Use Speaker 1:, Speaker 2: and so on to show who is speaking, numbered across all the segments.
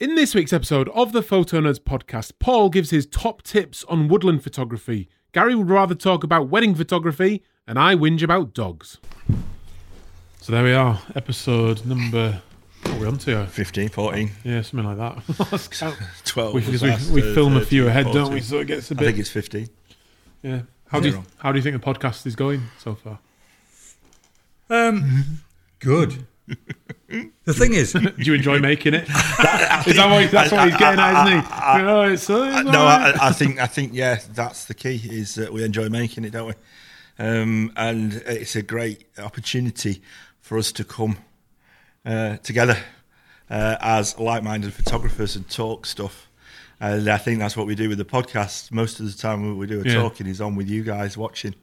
Speaker 1: In this week's episode of the Photo Nerds podcast, Paul gives his top tips on woodland photography. Gary would rather talk about wedding photography, and I whinge about dogs. So there we are, episode number. What are we on to?
Speaker 2: 15, 14,
Speaker 1: Yeah, something like that. Let's count.
Speaker 2: 12.
Speaker 1: We, because
Speaker 2: last,
Speaker 1: we, we
Speaker 2: uh,
Speaker 1: film a
Speaker 2: 13,
Speaker 1: few ahead, don't we? So it gets a bit.
Speaker 2: I think it's 15.
Speaker 1: yeah. How do you how do you think the podcast is going so far?
Speaker 3: Um, good. The thing is,
Speaker 1: Do you enjoy making it? is that what, that's what he's getting at, isn't he? No, it's, it's
Speaker 2: no,
Speaker 1: alright.
Speaker 2: I, I think I think yeah, that's the key. Is that we enjoy making it, don't we? Um, and it's a great opportunity for us to come uh, together uh, as like-minded photographers and talk stuff. And I think that's what we do with the podcast. Most of the time, we do a
Speaker 1: Yeah.
Speaker 2: talking is on with you guys watching.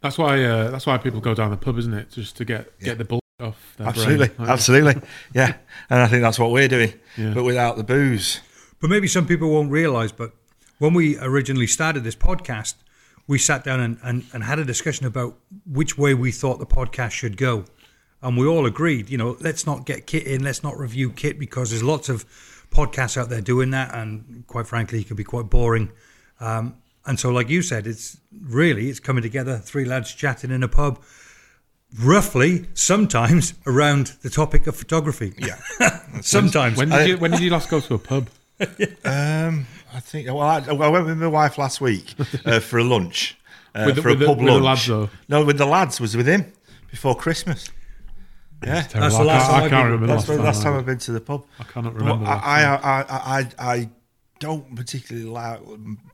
Speaker 1: That's why uh, that's why people go down the pub, isn't it? Just to get get the bull
Speaker 2: Absolutely,
Speaker 1: brain.
Speaker 2: Absolutely, yeah. And I think that's what we're doing,
Speaker 1: Yeah.
Speaker 2: but without the booze.
Speaker 3: but maybe some people won't realise, but when we originally started this podcast, we sat down and, and, and had a discussion about which way we thought the podcast should go. And we all agreed, you know, let's not get Kit in, let's not review Kit because there's lots of podcasts out there doing that. And quite frankly, it can be quite boring. Um, and so, like you said, it's really, it's coming together, three lads chatting in a pub, roughly, sometimes around the topic of photography.
Speaker 2: Yeah.
Speaker 3: sometimes.
Speaker 1: When did you when did you last go to a pub?
Speaker 2: Um, I think. Well, I, I went with my wife last week uh, for a lunch. Uh,
Speaker 1: With the-
Speaker 2: for
Speaker 1: with
Speaker 2: a
Speaker 1: the-
Speaker 2: pub
Speaker 1: with the
Speaker 2: lunch.
Speaker 1: lads, though?
Speaker 2: No, with the lads was with him before Christmas. Yeah,
Speaker 1: Terrible.
Speaker 3: the
Speaker 1: I
Speaker 3: last
Speaker 1: can't,
Speaker 3: time
Speaker 1: I can't remember
Speaker 2: that's
Speaker 1: the
Speaker 2: the
Speaker 1: last
Speaker 2: last
Speaker 1: time.
Speaker 2: time I've been to the pub.
Speaker 1: I cannot
Speaker 2: Well,
Speaker 1: remember. the
Speaker 2: I,
Speaker 1: last
Speaker 2: I. I, I, I don't particularly like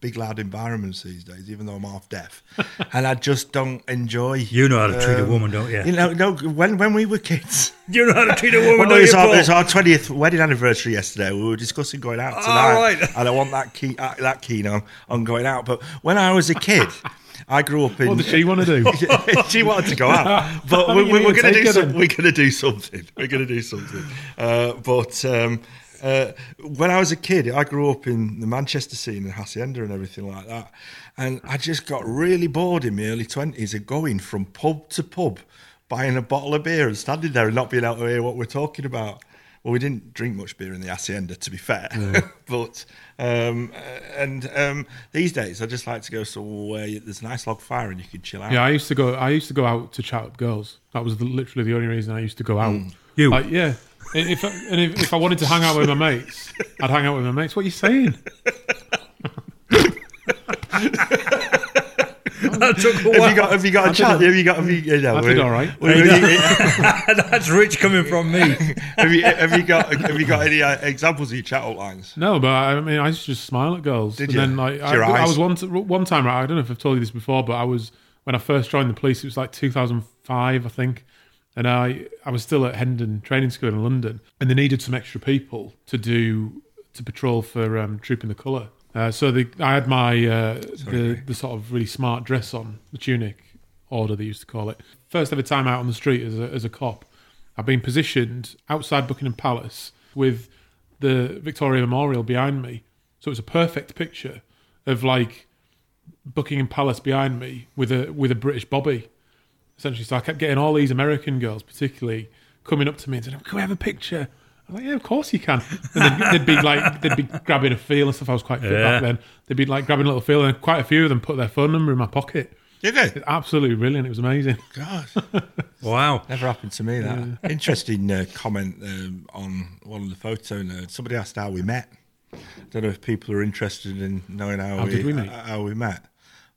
Speaker 2: big loud environments these days, even though I'm half deaf, and I just don't enjoy.
Speaker 3: You know how to treat a
Speaker 2: um,
Speaker 3: woman, don't you?
Speaker 2: You know, no. When when we were kids,
Speaker 3: You know how to treat a woman,
Speaker 2: well,
Speaker 3: don't
Speaker 2: it, was
Speaker 3: you,
Speaker 2: our,
Speaker 3: Paul?
Speaker 2: it our twentieth wedding anniversary yesterday. We were discussing going out tonight,
Speaker 3: right.
Speaker 2: and I want that key uh, that keen on on going out. But when I was a kid, I grew up in.
Speaker 1: What does she want to do?
Speaker 2: she wanted to go out, but we,
Speaker 1: are
Speaker 2: we, we're
Speaker 1: gonna
Speaker 2: going to
Speaker 1: take
Speaker 2: do
Speaker 1: her
Speaker 2: some, we're going to do something. We're going to do something. Uh, but um, uh, when I was a kid, I grew up in the Manchester scene and Hacienda and everything like that, and I just got really bored in my early twenties of going from pub to pub, buying a bottle of beer and standing there and not being able to hear what we're talking about. Well, we didn't drink much beer in the Hacienda, to be fair. but um, and um, these days, I just like to go somewhere there's a nice log fire and you can chill out.
Speaker 1: Yeah, I used to go. I used to go out to chat up girls. That was the, literally the only reason I used to go out.
Speaker 3: You?
Speaker 1: Like, yeah. If I, and if, if I wanted to hang out with my mates, I'd hang out with my mates. What are you saying?
Speaker 3: That took a
Speaker 2: Have you got? Have you got a chat? Have you got? Have you? you know,
Speaker 1: I did
Speaker 2: we-
Speaker 1: all right.
Speaker 2: we- we-
Speaker 3: That's rich coming from me.
Speaker 2: have you? Have you got? Have you got any uh, examples of your chat outlines?
Speaker 1: No, but I mean, I used to just smile at girls.
Speaker 2: Did
Speaker 1: and
Speaker 2: you?
Speaker 1: then like, I,
Speaker 2: Your
Speaker 1: I was one t- one time. I don't know if I've told you this before, but I was when I first joined the police. It was like 2005, I think, and I I was still at Hendon Training School in London, and they needed some extra people to do to patrol for um, Trooping the Colour. Uh, so the, I had my uh, the the sort of really smart dress on, the tunic order they used to call it. First ever time out on the street as a, as a cop. I've been positioned outside Buckingham Palace with the Victoria Memorial behind me. So it was a perfect picture of like Buckingham Palace behind me with a with a British bobby. Essentially, so I kept getting all these American girls, particularly, coming up to me and saying, "Can we have a picture?" I'm like, "Yeah, of course you can." And they'd, they'd be like, they'd be grabbing a feel and stuff. I was quite fit
Speaker 3: Yeah.
Speaker 1: back then. They'd be like grabbing a little feel, and quite a few of them put their phone number in my pocket.
Speaker 2: You go.
Speaker 1: Absolutely brilliant. It was amazing.
Speaker 2: God,
Speaker 3: Wow.
Speaker 2: never happened to me. That interesting uh, comment um, on one of the photo nerds. Somebody asked how we met. I don't know if people are interested in knowing how,
Speaker 1: How
Speaker 2: we,
Speaker 1: did we meet?
Speaker 2: how we met.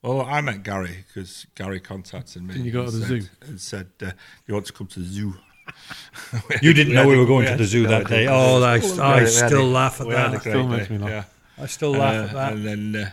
Speaker 2: Well, I met Gary because Gary contacted me.
Speaker 1: Didn't you go
Speaker 2: and
Speaker 1: to the
Speaker 2: said,
Speaker 1: zoo?
Speaker 2: And said, uh, "You want to come to the zoo?"
Speaker 3: You didn't know we were going
Speaker 2: We
Speaker 3: to the zoo that day. Oh, I, I still laugh at
Speaker 2: we had a
Speaker 3: that.
Speaker 2: great
Speaker 1: Still makes me laugh.
Speaker 3: I still laugh
Speaker 2: Uh,
Speaker 3: at that.
Speaker 2: And then,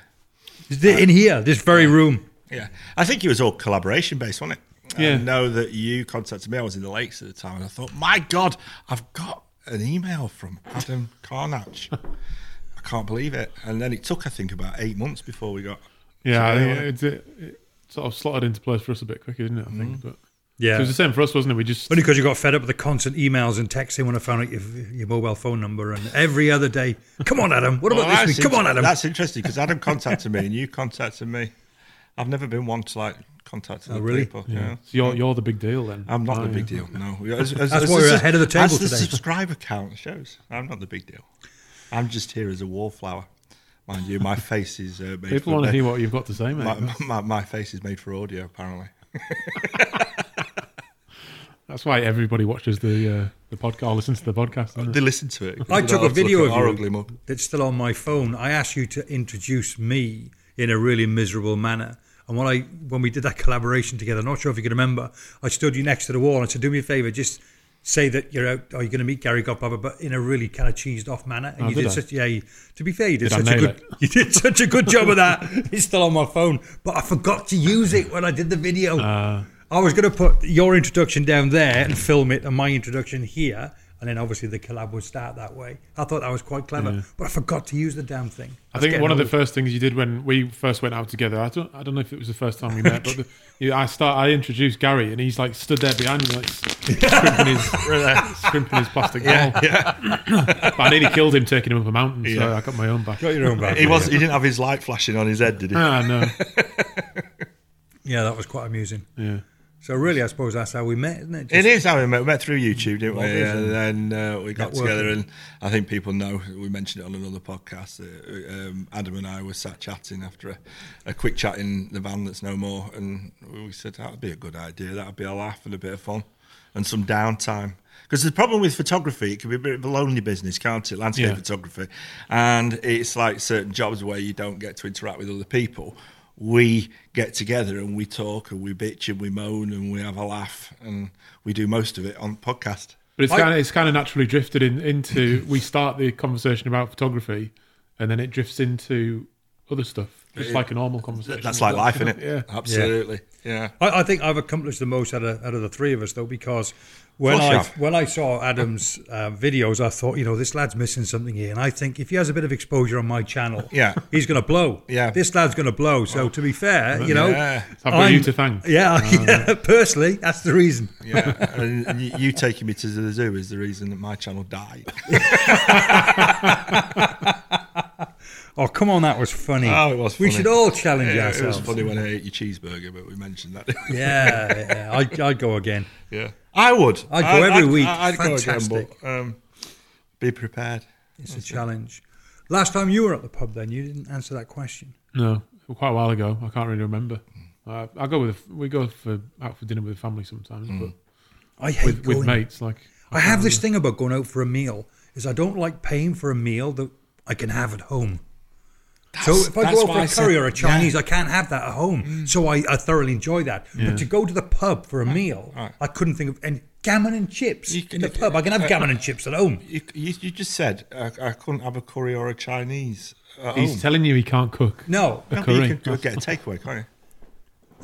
Speaker 2: uh,
Speaker 3: In here, this very room.
Speaker 2: yeah, I think it was all collaboration based, wasn't it?
Speaker 1: Yeah.
Speaker 2: I know that you contacted me. I was in the lakes at the time, and I thought, my God, I've got an email from Adam Karnacz. I can't believe it. And then it took, I think, about eight months before we got.
Speaker 1: Yeah, I
Speaker 2: together.
Speaker 1: think it, it, it sort of slotted into place for us a bit quicker, didn't it? I think, mm. but
Speaker 3: Yeah.
Speaker 1: it was the same for us, wasn't it? We just
Speaker 3: Only because you got fed up with the constant emails and texting when I found out your, your mobile phone number and every other day. Come on, Adam. What about
Speaker 2: Well,
Speaker 3: this week? Come on, Adam.
Speaker 2: That's interesting because Adam contacted me and you contacted me. I've never been one to like contact oh, other
Speaker 3: Oh, really?
Speaker 2: people. Yeah.
Speaker 1: So you're you're the big deal then.
Speaker 2: I'm not
Speaker 1: Oh,
Speaker 2: the
Speaker 1: yeah.
Speaker 2: big deal. No, As- as-
Speaker 3: That's
Speaker 2: as-
Speaker 3: why we're ahead of the table
Speaker 2: as the subscriber count shows, I'm not the big deal. I'm just here as a wallflower. Mind you, my face is uh, made
Speaker 1: People
Speaker 2: for
Speaker 1: want to hear what you've got to say, mate.
Speaker 2: my, my, my face is made for audio, apparently.
Speaker 1: That's why everybody watches the uh, the podcast or listens to the podcast. isn't it?
Speaker 2: They listen to it.
Speaker 3: I took a
Speaker 2: have to look
Speaker 3: video of you
Speaker 2: ugly
Speaker 3: that's still on my phone. I asked you to introduce me in a really miserable manner. And when I when we did that collaboration together, I'm not sure if you can remember, I stood you next to the wall and I said, "Do me a favour, just say that you're out. Are you going to meet Gary Godfather, but in a really kind of cheesed off manner?" And
Speaker 1: Oh,
Speaker 3: you
Speaker 1: did
Speaker 3: did such yeah. You, to be fair, you did,
Speaker 1: Did
Speaker 3: such a good
Speaker 1: it?
Speaker 3: you did such a good job of that. It's still on my phone, but I forgot to use it when I did the video.
Speaker 1: Uh,
Speaker 3: I was going to put your introduction down there and film it, and my introduction here, and then obviously the collab would start that way. I thought that was quite clever, but I forgot to use the damn thing.
Speaker 1: I
Speaker 3: was
Speaker 1: think
Speaker 3: getting
Speaker 1: one of the first things you did when we first went out together. I don't. I don't know if it was the first time we met, but the, you, I start. I introduced Gary, and he's like stood there behind me, like scrimping his scrimping his plastic ball. but I nearly killed him taking him up a mountain, so
Speaker 2: Yeah.
Speaker 1: I got my own back.
Speaker 3: got your own back.
Speaker 2: He was. He didn't have his light flashing on his head, did he?
Speaker 1: Ah, no.
Speaker 3: Yeah, that was quite amusing.
Speaker 1: Yeah.
Speaker 3: So really, I suppose that's how we met, isn't it?
Speaker 2: It is how we met. We met through YouTube, didn't we? And then uh, we got
Speaker 3: Networking.
Speaker 2: together, and I think people know we mentioned it on another podcast. Uh, um, Adam and I were sat chatting after a, a quick chat in the van that's no more, and we said that'd be a good idea. That'd be a laugh and a bit of fun, and some downtime. Because the problem with photography, it can be a bit of a lonely business, can't it? Landscape
Speaker 1: Yeah.
Speaker 2: photography, and it's like certain jobs where you don't get to interact with other people. We get together and we talk and we bitch and we moan and we have a laugh and we do most of it on podcast.
Speaker 1: But it's
Speaker 3: I-
Speaker 1: kind of it's kind of naturally drifted in, into we start the conversation about photography, and then it drifts into other stuff, just like a normal conversation.
Speaker 2: That's like life, isn't it?
Speaker 1: Yeah.
Speaker 2: absolutely. Yeah.
Speaker 3: I, I think I've accomplished the most out of, out of the three of us, though, because when I
Speaker 2: have.
Speaker 3: when I saw Adam's uh, videos, I thought, you know, this lad's missing something here, and I think if he has a bit of exposure on my channel,
Speaker 2: Yeah.
Speaker 3: he's going to blow.
Speaker 2: Yeah.
Speaker 3: this lad's going to blow. So to be fair, you know,
Speaker 2: Yeah.
Speaker 1: I've got you to thank.
Speaker 3: Yeah, yeah, personally, that's the reason.
Speaker 2: Yeah, and y- you taking me to the zoo is the reason that my channel died.
Speaker 3: Oh, come on, that was funny.
Speaker 2: Oh, it was
Speaker 3: We should all challenge
Speaker 2: Yeah, it was funny when I ate your cheeseburger, but we mentioned that.
Speaker 3: Yeah, yeah. I'd, I'd go again.
Speaker 2: yeah, I would.
Speaker 3: I'd go every week.
Speaker 2: I'd go again,
Speaker 3: Fantastic.
Speaker 2: but um, be prepared.
Speaker 3: It's a challenge. Last time you were at the pub, then you didn't answer that question.
Speaker 1: No, quite a while ago. I can't really remember. Uh, I go with we go for out for dinner with the family sometimes,
Speaker 3: I hate
Speaker 1: but with, with
Speaker 3: going.
Speaker 1: mates like
Speaker 3: I have this thing about going out for a meal is I don't like paying for a meal that I can have at home. so if I go out
Speaker 2: why
Speaker 3: for
Speaker 2: I
Speaker 3: a
Speaker 2: said-
Speaker 3: curry or a
Speaker 2: yeah.
Speaker 3: Chinese, I can't have that at home. Mm. So I, I thoroughly enjoy that. But to go to the pub for a meal,
Speaker 2: right.
Speaker 3: I couldn't think of any gammon and chips
Speaker 2: You
Speaker 3: in the
Speaker 2: can-
Speaker 3: pub. I can have uh, gammon and chips at home.
Speaker 2: You, you, you just said I, I couldn't have a curry or a Chinese at
Speaker 1: he's
Speaker 2: home.
Speaker 1: telling you he can't cook.
Speaker 3: No,
Speaker 1: A
Speaker 2: No, but you
Speaker 1: curry.
Speaker 2: can get a takeaway, can't you?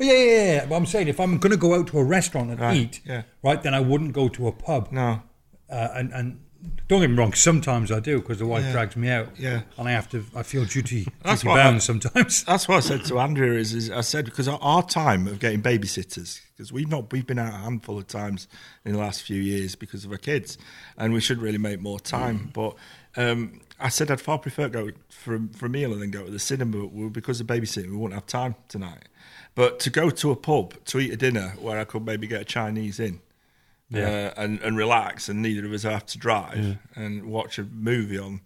Speaker 3: Yeah, yeah, yeah, yeah. But I'm saying if I'm going to go out to a restaurant and
Speaker 2: Right,
Speaker 3: eat,
Speaker 2: yeah.
Speaker 3: right, then I wouldn't go to a pub.
Speaker 2: No.
Speaker 3: Uh, and, and don't get me wrong, sometimes I do because the wife
Speaker 2: Yeah.
Speaker 3: drags me out.
Speaker 2: Yeah.
Speaker 3: And I have to, I feel duty,
Speaker 2: That's
Speaker 3: duty
Speaker 2: what I-
Speaker 3: bound sometimes.
Speaker 2: That's what I said to Andrea. Is, is I said because our, our time of getting babysitters because we've not we've been out a handful of times in the last few years because of our kids, and we should really make more time. But um, I said I'd far prefer go for for a meal and then go to the cinema. But because of babysitting, we won't have time tonight. But to go to a pub to eat a dinner where I could maybe get a Chinese in.
Speaker 3: Yeah.
Speaker 2: Uh, and, and relax, and neither of us have to drive and watch a movie on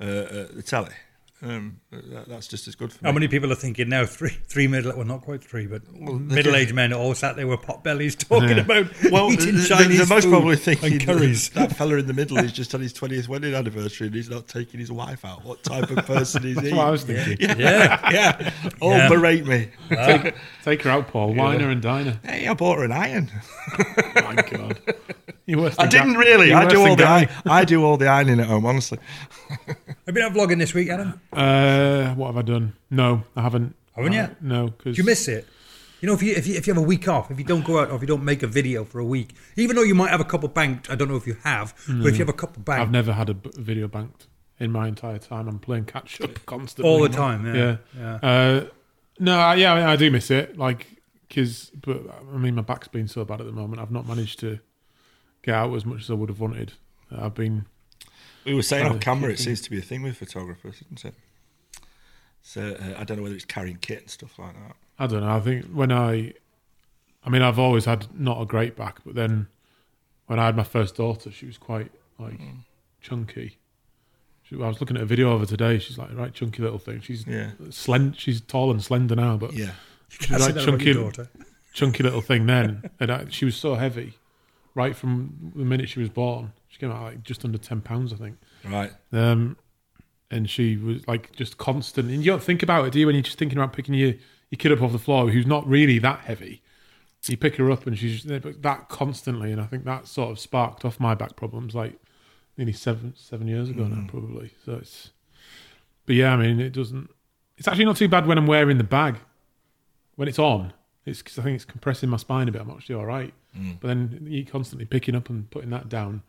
Speaker 2: uh, uh, the telly. Um, that, that's just as good for me.
Speaker 3: How many people are thinking now? Three, three middle, well, not quite three, but
Speaker 2: they
Speaker 3: middle-aged men all sat there with pot bellies talking
Speaker 1: Yeah.
Speaker 3: about
Speaker 2: Well,
Speaker 3: eating
Speaker 2: the, the-
Speaker 3: Chinese
Speaker 2: the most
Speaker 3: food
Speaker 2: probably thinking
Speaker 3: and curries.
Speaker 2: that fella in the middle is just on his twentieth wedding anniversary and he's not taking his wife out. What type of person is he?
Speaker 1: That's what I was thinking.
Speaker 3: yeah,
Speaker 2: yeah, all
Speaker 3: Yeah.
Speaker 2: berate me.
Speaker 1: Take, take her out, Paul. Wine her and dine her.
Speaker 2: Hey, I bought her an iron.
Speaker 1: Oh my god, you worse
Speaker 2: I
Speaker 1: than
Speaker 2: didn't
Speaker 1: Ga-
Speaker 2: really.
Speaker 1: you're
Speaker 2: I do
Speaker 1: than
Speaker 2: all the
Speaker 1: Gary.
Speaker 2: iron, I do all the ironing at home. Honestly,
Speaker 3: Have you been out vlogging this week, Adam?
Speaker 1: Uh, what have I done? No, I haven't.
Speaker 3: Haven't you?
Speaker 1: Uh, No, because
Speaker 3: Do you miss it? You know, if you, if you if you have a week off, if you don't go out, or if you don't make a video for a week, even though you might have a couple banked, I don't know if you have, but if you have a couple banked, I've
Speaker 1: never had a b- video banked in my entire time. I'm playing catch up constantly
Speaker 3: all the time, yeah,
Speaker 1: Yeah.
Speaker 3: yeah.
Speaker 1: Uh, no, I, yeah, I, mean, I do miss it. Like, because, but I mean, my back's been so bad at the moment. I've not managed to get out as much as I would have wanted. I've been.
Speaker 2: we were saying on camera. It seems to be a thing with photographers, isn't it? So uh, I don't know whether it's carrying kit and stuff like that.
Speaker 1: I don't know. I think when I, I mean, I've always had not a great back, but then when I had my first daughter, she was quite like chunky. She, I was looking at a video of her today. She's like right chunky little thing. She's
Speaker 2: Yeah.
Speaker 1: slend. She's tall and slender now, but
Speaker 2: Yeah.
Speaker 1: she's
Speaker 3: That's
Speaker 1: right chunky,
Speaker 3: daughter.
Speaker 1: chunky little thing then. and I, she was so heavy, right from the minute she was born. She came out like just under ten pounds, I think.
Speaker 2: Right.
Speaker 1: Um, and she was like just constant. And you don't think about it, do you? When you're just thinking about picking your, your kid up off the floor, who's not really that heavy. You pick her up and she's but that constantly, and I think that sort of sparked off my back problems like nearly seven seven years ago now, probably. So it's, but yeah, I mean, it doesn't. It's actually not too bad when I'm wearing the bag. When it's on, it's 'cause I think it's compressing my spine a bit. I'm actually all right. Mm. But then you're constantly picking up and putting that down,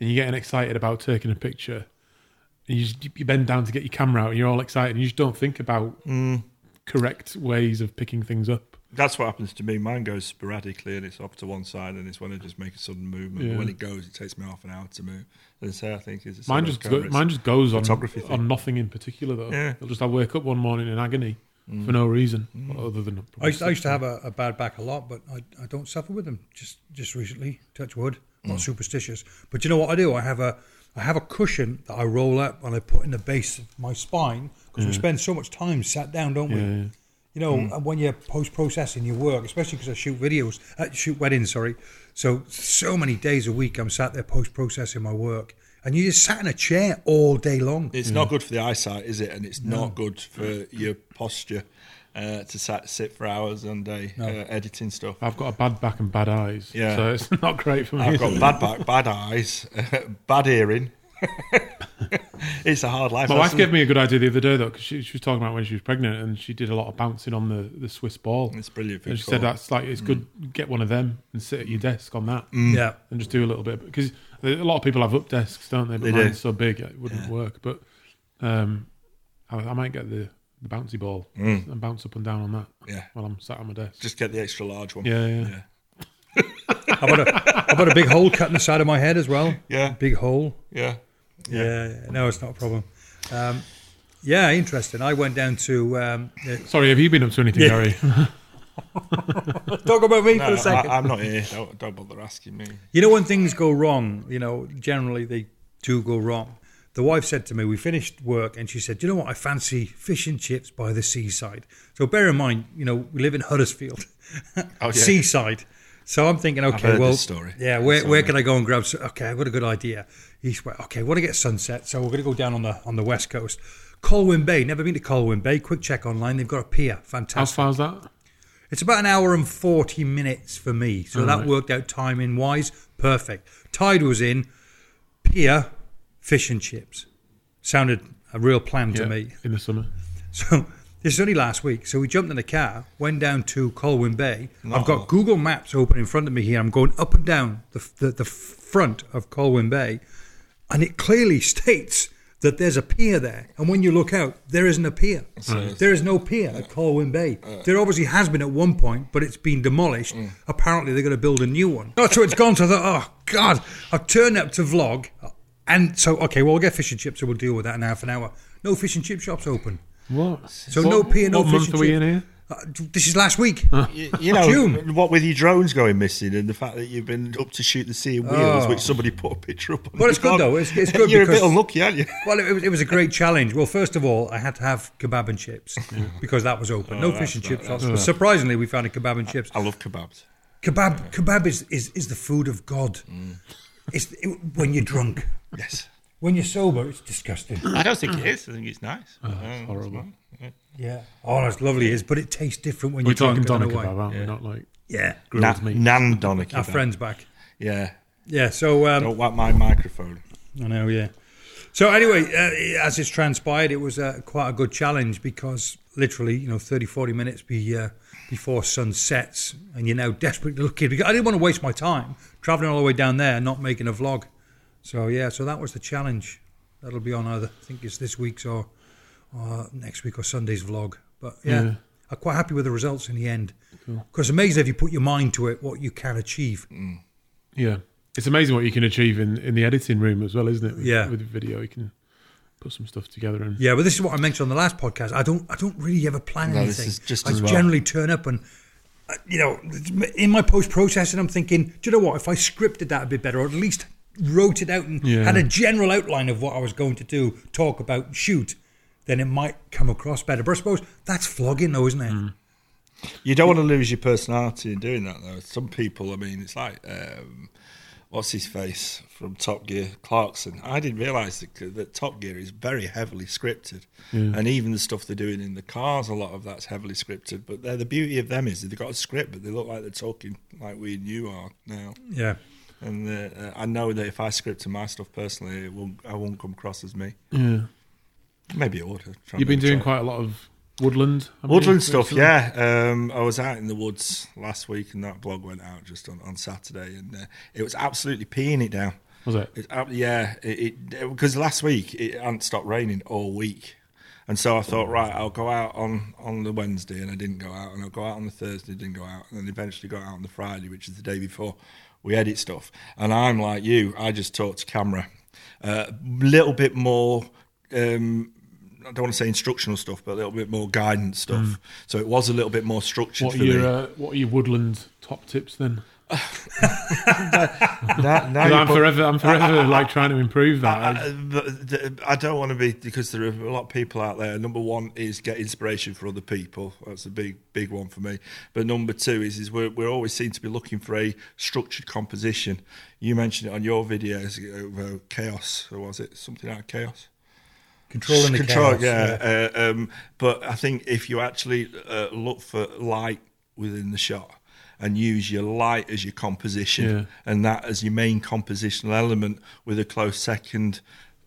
Speaker 1: and you're getting excited about taking a picture and you, just, you bend down to get your camera out and you're all excited and you just don't think about mm. correct ways of picking things up.
Speaker 2: That's what happens to me. Mine goes sporadically and it's off to one side and it's when I just make a sudden movement.
Speaker 1: Yeah.
Speaker 2: When it goes, it takes me half an hour to move. And so I think is
Speaker 1: Mine just go, mine just goes on on nothing in particular though.
Speaker 2: Yeah.
Speaker 1: It'll just I wake up one morning in agony for no reason mm. other than
Speaker 3: I used, I used to have a, a bad back a lot, but I, I don't suffer with them. Just just recently, touch wood. Not mm. superstitious, but you know what I do? I have a I have a cushion that I roll up and I put in the base of my spine because we spend so much time sat down, don't we?
Speaker 1: Yeah, yeah.
Speaker 3: You know, mm. and when you're post processing your work, especially because I shoot videos, uh, shoot weddings, sorry. So so many days a week, I'm sat there post processing my work, and you just sat in a chair all day long.
Speaker 2: It's not good for the eyesight, is it? And it's not good for your posture uh, to sat, sit for hours on day uh, editing stuff.
Speaker 1: I've got a bad back and bad eyes.
Speaker 2: Yeah.
Speaker 1: So it's not great for me.
Speaker 2: I've got bad back, bad eyes, bad hearing. it's a hard life.
Speaker 1: My wife
Speaker 2: That's-
Speaker 1: gave me a good idea the other day though, because she, she was talking about when she was pregnant and she did a lot of bouncing on the, the Swiss ball.
Speaker 2: It's brilliant.
Speaker 1: And she said that's like it's good. Get one of them and sit at your desk on that.
Speaker 3: Yeah.
Speaker 1: and just do a little bit because a lot of people have up desks, don't they? But
Speaker 2: They do.
Speaker 1: mine's so big it wouldn't work. But um, I, I might get the, the bouncy ball and bounce up and down on that
Speaker 2: Yeah.
Speaker 1: while I'm sat on my desk.
Speaker 2: Just get the extra large one.
Speaker 1: Yeah, yeah.
Speaker 2: Yeah.
Speaker 3: I've got a I've got a big hole cut in the side of my head as well.
Speaker 2: Yeah.
Speaker 3: Big hole.
Speaker 2: Yeah.
Speaker 3: Yeah, yeah, no, it's not a problem. Um, yeah, interesting. I went down to um, uh,
Speaker 1: Sorry, have you been up to anything,
Speaker 3: Yeah.
Speaker 1: Gary?
Speaker 3: talk about me
Speaker 2: No,
Speaker 3: for a second.
Speaker 2: I, am not here. Don't, don't bother asking me.
Speaker 3: You know when things go wrong, you know, generally they do go wrong. The wife said to me, we finished work, and she said, "You know what? I fancy fish and chips by the seaside." So bear in mind, you know, we live in Huddersfield,
Speaker 2: Oh, yeah.
Speaker 3: seaside. So I'm thinking, okay, well,
Speaker 2: story.
Speaker 3: yeah, where, where can I go and grab? s- Okay, I've got a good idea. He's went, okay, want to get sunset, so we're going to go down on the on the west coast, Colwyn Bay. Never been to Colwyn Bay. Quick check online. They've got a pier. Fantastic.
Speaker 1: How
Speaker 3: far
Speaker 1: far's that?
Speaker 3: It's about an hour and 40 minutes for me. So that
Speaker 1: right.
Speaker 3: worked out timing wise. Perfect. Tide was in. Pier, fish and chips. Sounded a real plan to
Speaker 1: Yeah,
Speaker 3: me.
Speaker 1: in the summer.
Speaker 3: So this is only last week. So we jumped in the car, went down to Colwyn Bay. I've
Speaker 2: Oh.
Speaker 3: got Google Maps open in front of me here. I'm going up and down the, the, the front of Colwyn Bay. And it clearly states that there's a pier there. And when you look out, there isn't a pier. There is no pier at Colwyn Bay. There obviously has been at one point, but it's been demolished. Mm. Apparently, they're going to build a new one. Oh, so it's gone to the. Oh, God. I've turned up to vlog. And so, okay, well, we'll get fish and chips, so we'll deal with that in half an hour. No fish and chip shops open.
Speaker 1: What?
Speaker 3: So no pier, no
Speaker 1: What
Speaker 3: fish
Speaker 1: month
Speaker 3: and
Speaker 1: are we
Speaker 3: chip.
Speaker 1: in here?
Speaker 3: Uh, this is last week.
Speaker 2: You, you know,
Speaker 3: June.
Speaker 2: what with your drones going missing and the fact that you've been up to shoot the sea of wheels,
Speaker 3: Oh.
Speaker 2: which somebody put a picture up on.
Speaker 3: Well, it's good,
Speaker 2: blog.
Speaker 3: though. It's- it's good because
Speaker 2: You're a bit
Speaker 3: because-
Speaker 2: unlucky, aren't you?
Speaker 3: Well, it, was- it was a great challenge. Well, first of all, I had to have kebab and chips because that was open. no fish and chip shops. But surprisingly, we found a kebab and chips.
Speaker 2: I love kebabs.
Speaker 3: Kebab, kebab is, is, is the food of God. It's it, when you're drunk.
Speaker 2: Yes.
Speaker 3: When you're sober, it's disgusting.
Speaker 2: I don't think it is. I think it's nice. Oh, it's
Speaker 1: horrible.
Speaker 2: nice.
Speaker 3: Yeah. Oh, it's lovely, it is, but it tastes different when
Speaker 1: We're
Speaker 3: you're
Speaker 1: talking
Speaker 3: I don't
Speaker 1: doner aren't we? Not like
Speaker 3: Yeah.
Speaker 1: grilled
Speaker 2: Na-
Speaker 1: meat.
Speaker 2: Nan doner
Speaker 3: Our friend's back.
Speaker 2: Yeah.
Speaker 3: Yeah. So um,
Speaker 2: Don't whack my microphone.
Speaker 3: I know, yeah. So anyway, uh, as it's transpired, it was uh, quite a good challenge because literally, you know, 30, 40 minutes be, uh, before sun sets, and you're now desperately looking. Because I didn't want to waste my time traveling all the way down there and not making a vlog. So yeah, so that was the challenge. That'll be on either I think it's this week's or, or next week or Sunday's vlog. But yeah,
Speaker 1: Yeah.
Speaker 3: I'm quite happy with the results in the end. Because it's amazing if you put your mind to it, what you can achieve.
Speaker 1: Yeah, it's amazing what you can achieve in, in the editing room as well, isn't it? With,
Speaker 3: Yeah.
Speaker 1: with video, you can put some stuff together and
Speaker 3: Yeah, but this is what I mentioned on the last podcast. I don't, I don't really ever plan
Speaker 2: No, this
Speaker 3: anything.
Speaker 2: is just
Speaker 3: I
Speaker 2: as well.
Speaker 3: generally turn up and, uh, you know, in my post processing, I'm thinking, do you know what? If I scripted that a bit better, or at least wrote it out and
Speaker 1: Yeah.
Speaker 3: had a general outline of what I was going to do, talk about, shoot, then it might come across better. But I suppose that's vlogging, though, isn't it?
Speaker 1: Mm.
Speaker 2: You don't want to lose your personality in doing that, though. Some people, I mean, it's like, um, what's his face from Top Gear, Clarkson. I didn't realise that, that Top Gear is very heavily scripted, and even the stuff they're doing in the cars, a lot of that's heavily scripted. But they're, the beauty of them is they've got a script, but they look like they're talking like we and you are now.
Speaker 3: Yeah.
Speaker 2: And uh, uh, I know that if I scripted my stuff personally, it won't, I won't come across as me.
Speaker 1: Yeah.
Speaker 2: Maybe it would.
Speaker 1: You've been doing quite a lot of woodland. haven't you,
Speaker 2: Woodland stuff, yeah. Um, I was out in the woods last week, and that blog went out just on, on Saturday, and uh, it was absolutely peeing it down.
Speaker 1: Was it?
Speaker 2: It's, ab- yeah, it because last week it hadn't stopped raining all week, and so I thought, right, I'll go out on on the Wednesday, and I didn't go out, and I'll go out on the Thursday, didn't go out, and then eventually got out on the Friday, which is the day before we edit stuff. And I'm like you, I just talk to camera, a little bit more. Um, I don't want to say instructional stuff, but a little bit more guidance stuff. So it was a little bit more structured
Speaker 1: What
Speaker 2: for
Speaker 1: are your uh, What are your woodland top tips then?
Speaker 2: Now- now
Speaker 1: 'Cause
Speaker 2: you
Speaker 1: I'm
Speaker 2: put-
Speaker 1: forever, I'm forever like trying to improve that.
Speaker 2: I, but th- I don't want to be because there are a lot of people out there. Number one is get inspiration for other people. That's a big, big one for me. But number two is is we're, we're always seem to be looking for a structured composition. You mentioned it on your videos, uh, chaos, or was it something like chaos?
Speaker 3: Controlling the
Speaker 2: Control,
Speaker 3: chaos.
Speaker 2: yeah. Uh, um, but I think if you actually uh, look for light within the shot and use your light as your composition
Speaker 1: Yeah.
Speaker 2: and that as your main compositional element with a close second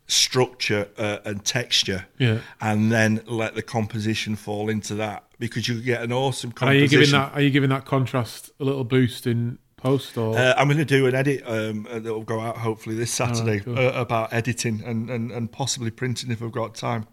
Speaker 2: structure uh, and texture
Speaker 1: Yeah.
Speaker 2: and then let the composition fall into that because you get an awesome
Speaker 1: And are you giving that? Are you giving that contrast a little boost in post or?
Speaker 2: uh, I'm going to do an edit um, uh, that will go out hopefully this Saturday
Speaker 1: cool.
Speaker 2: uh, about editing and, and, and possibly printing if I've got time.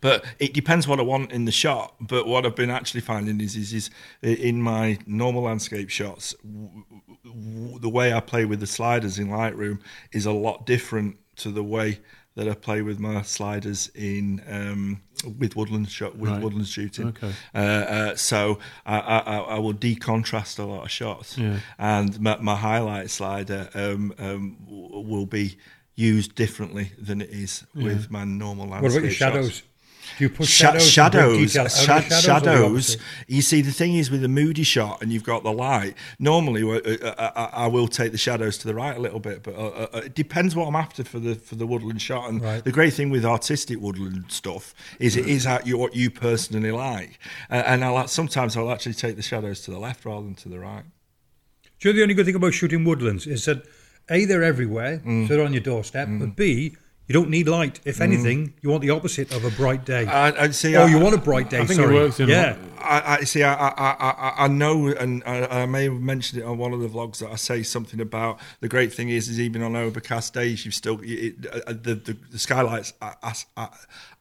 Speaker 2: But it depends what I want in the shot. But what I've been actually finding is, is, is in my normal landscape shots, w- w- the way I play with the sliders in Lightroom is a lot different to the way that I play with my sliders in um, with woodland shot with
Speaker 1: Right.
Speaker 2: woodland shooting.
Speaker 1: Okay.
Speaker 2: Uh, uh, so I, I, I will decontrast a lot of shots,
Speaker 1: Yeah.
Speaker 2: and my, my highlight slider um, um, will be used differently than it is with my normal landscape
Speaker 3: What about your
Speaker 2: shots.
Speaker 3: shadows? Do you put
Speaker 2: Sha-
Speaker 3: shadows?
Speaker 2: shadows,
Speaker 3: detail out of
Speaker 2: sha-
Speaker 3: the shadows,
Speaker 2: shadows. You see, the thing is with a moody shot, and you've got the light. Normally, uh, uh, I, I will take the shadows to the right a little bit, but uh, uh, it depends what I'm after for the for the woodland shot. And
Speaker 3: Right.
Speaker 2: the great thing with artistic woodland stuff is it is at you what you personally like. Uh, and I'll sometimes I'll actually take the shadows to the left rather than to the right.
Speaker 3: Do you know the only good thing about shooting woodlands is that A, they're everywhere,
Speaker 2: Mm.
Speaker 3: so they're on your doorstep, but B, you don't need light. If mm. anything, you want the opposite of a bright day.
Speaker 2: I, I see.
Speaker 3: oh,
Speaker 2: I-
Speaker 3: you want a bright day,
Speaker 1: I think it works in
Speaker 3: yeah.
Speaker 2: I, I see. I, I, I, I know, and I, I may have mentioned it on one of the vlogs that I say something about. The great thing is, is even on overcast days, you've still it, uh, uh, the, the the skylights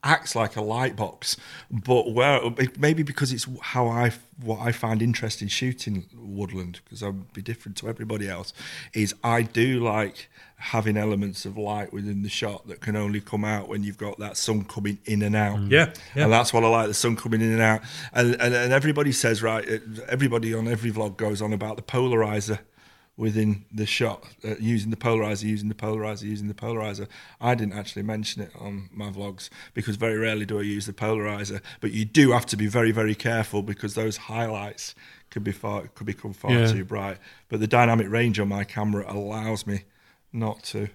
Speaker 2: acts like a light box, but where maybe because it's how I what I find interesting shooting woodland because I'd be different to everybody else. Is I do like having elements of light within the shot that can only come out when you've got that sun coming in and out.
Speaker 3: Yeah, yeah.
Speaker 2: And that's what I like the sun coming in and out. And, and, and everybody says, right, everybody on every vlog goes on about the polarizer within the shot, uh, using the polarizer, using the polarizer, using the polarizer. I didn't actually mention it on my vlogs because very rarely do I use the polarizer. But you do have to be very, very careful because those highlights could be far could become far
Speaker 1: Yeah.
Speaker 2: too bright. But the dynamic range on my camera allows me not to.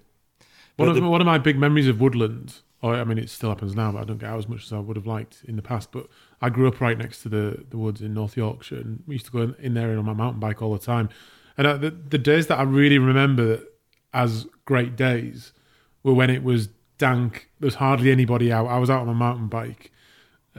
Speaker 1: One of,
Speaker 2: the-
Speaker 1: one of my big memories of woodland, or I mean, it still happens now, but I don't get out as much as I would have liked in the past. But I grew up right next to the, the woods in North Yorkshire, and we used to go in, in there on my mountain bike all the time. And uh, the, the days that I really remember as great days were when it was dank. There's hardly anybody out. I was out on my mountain bike,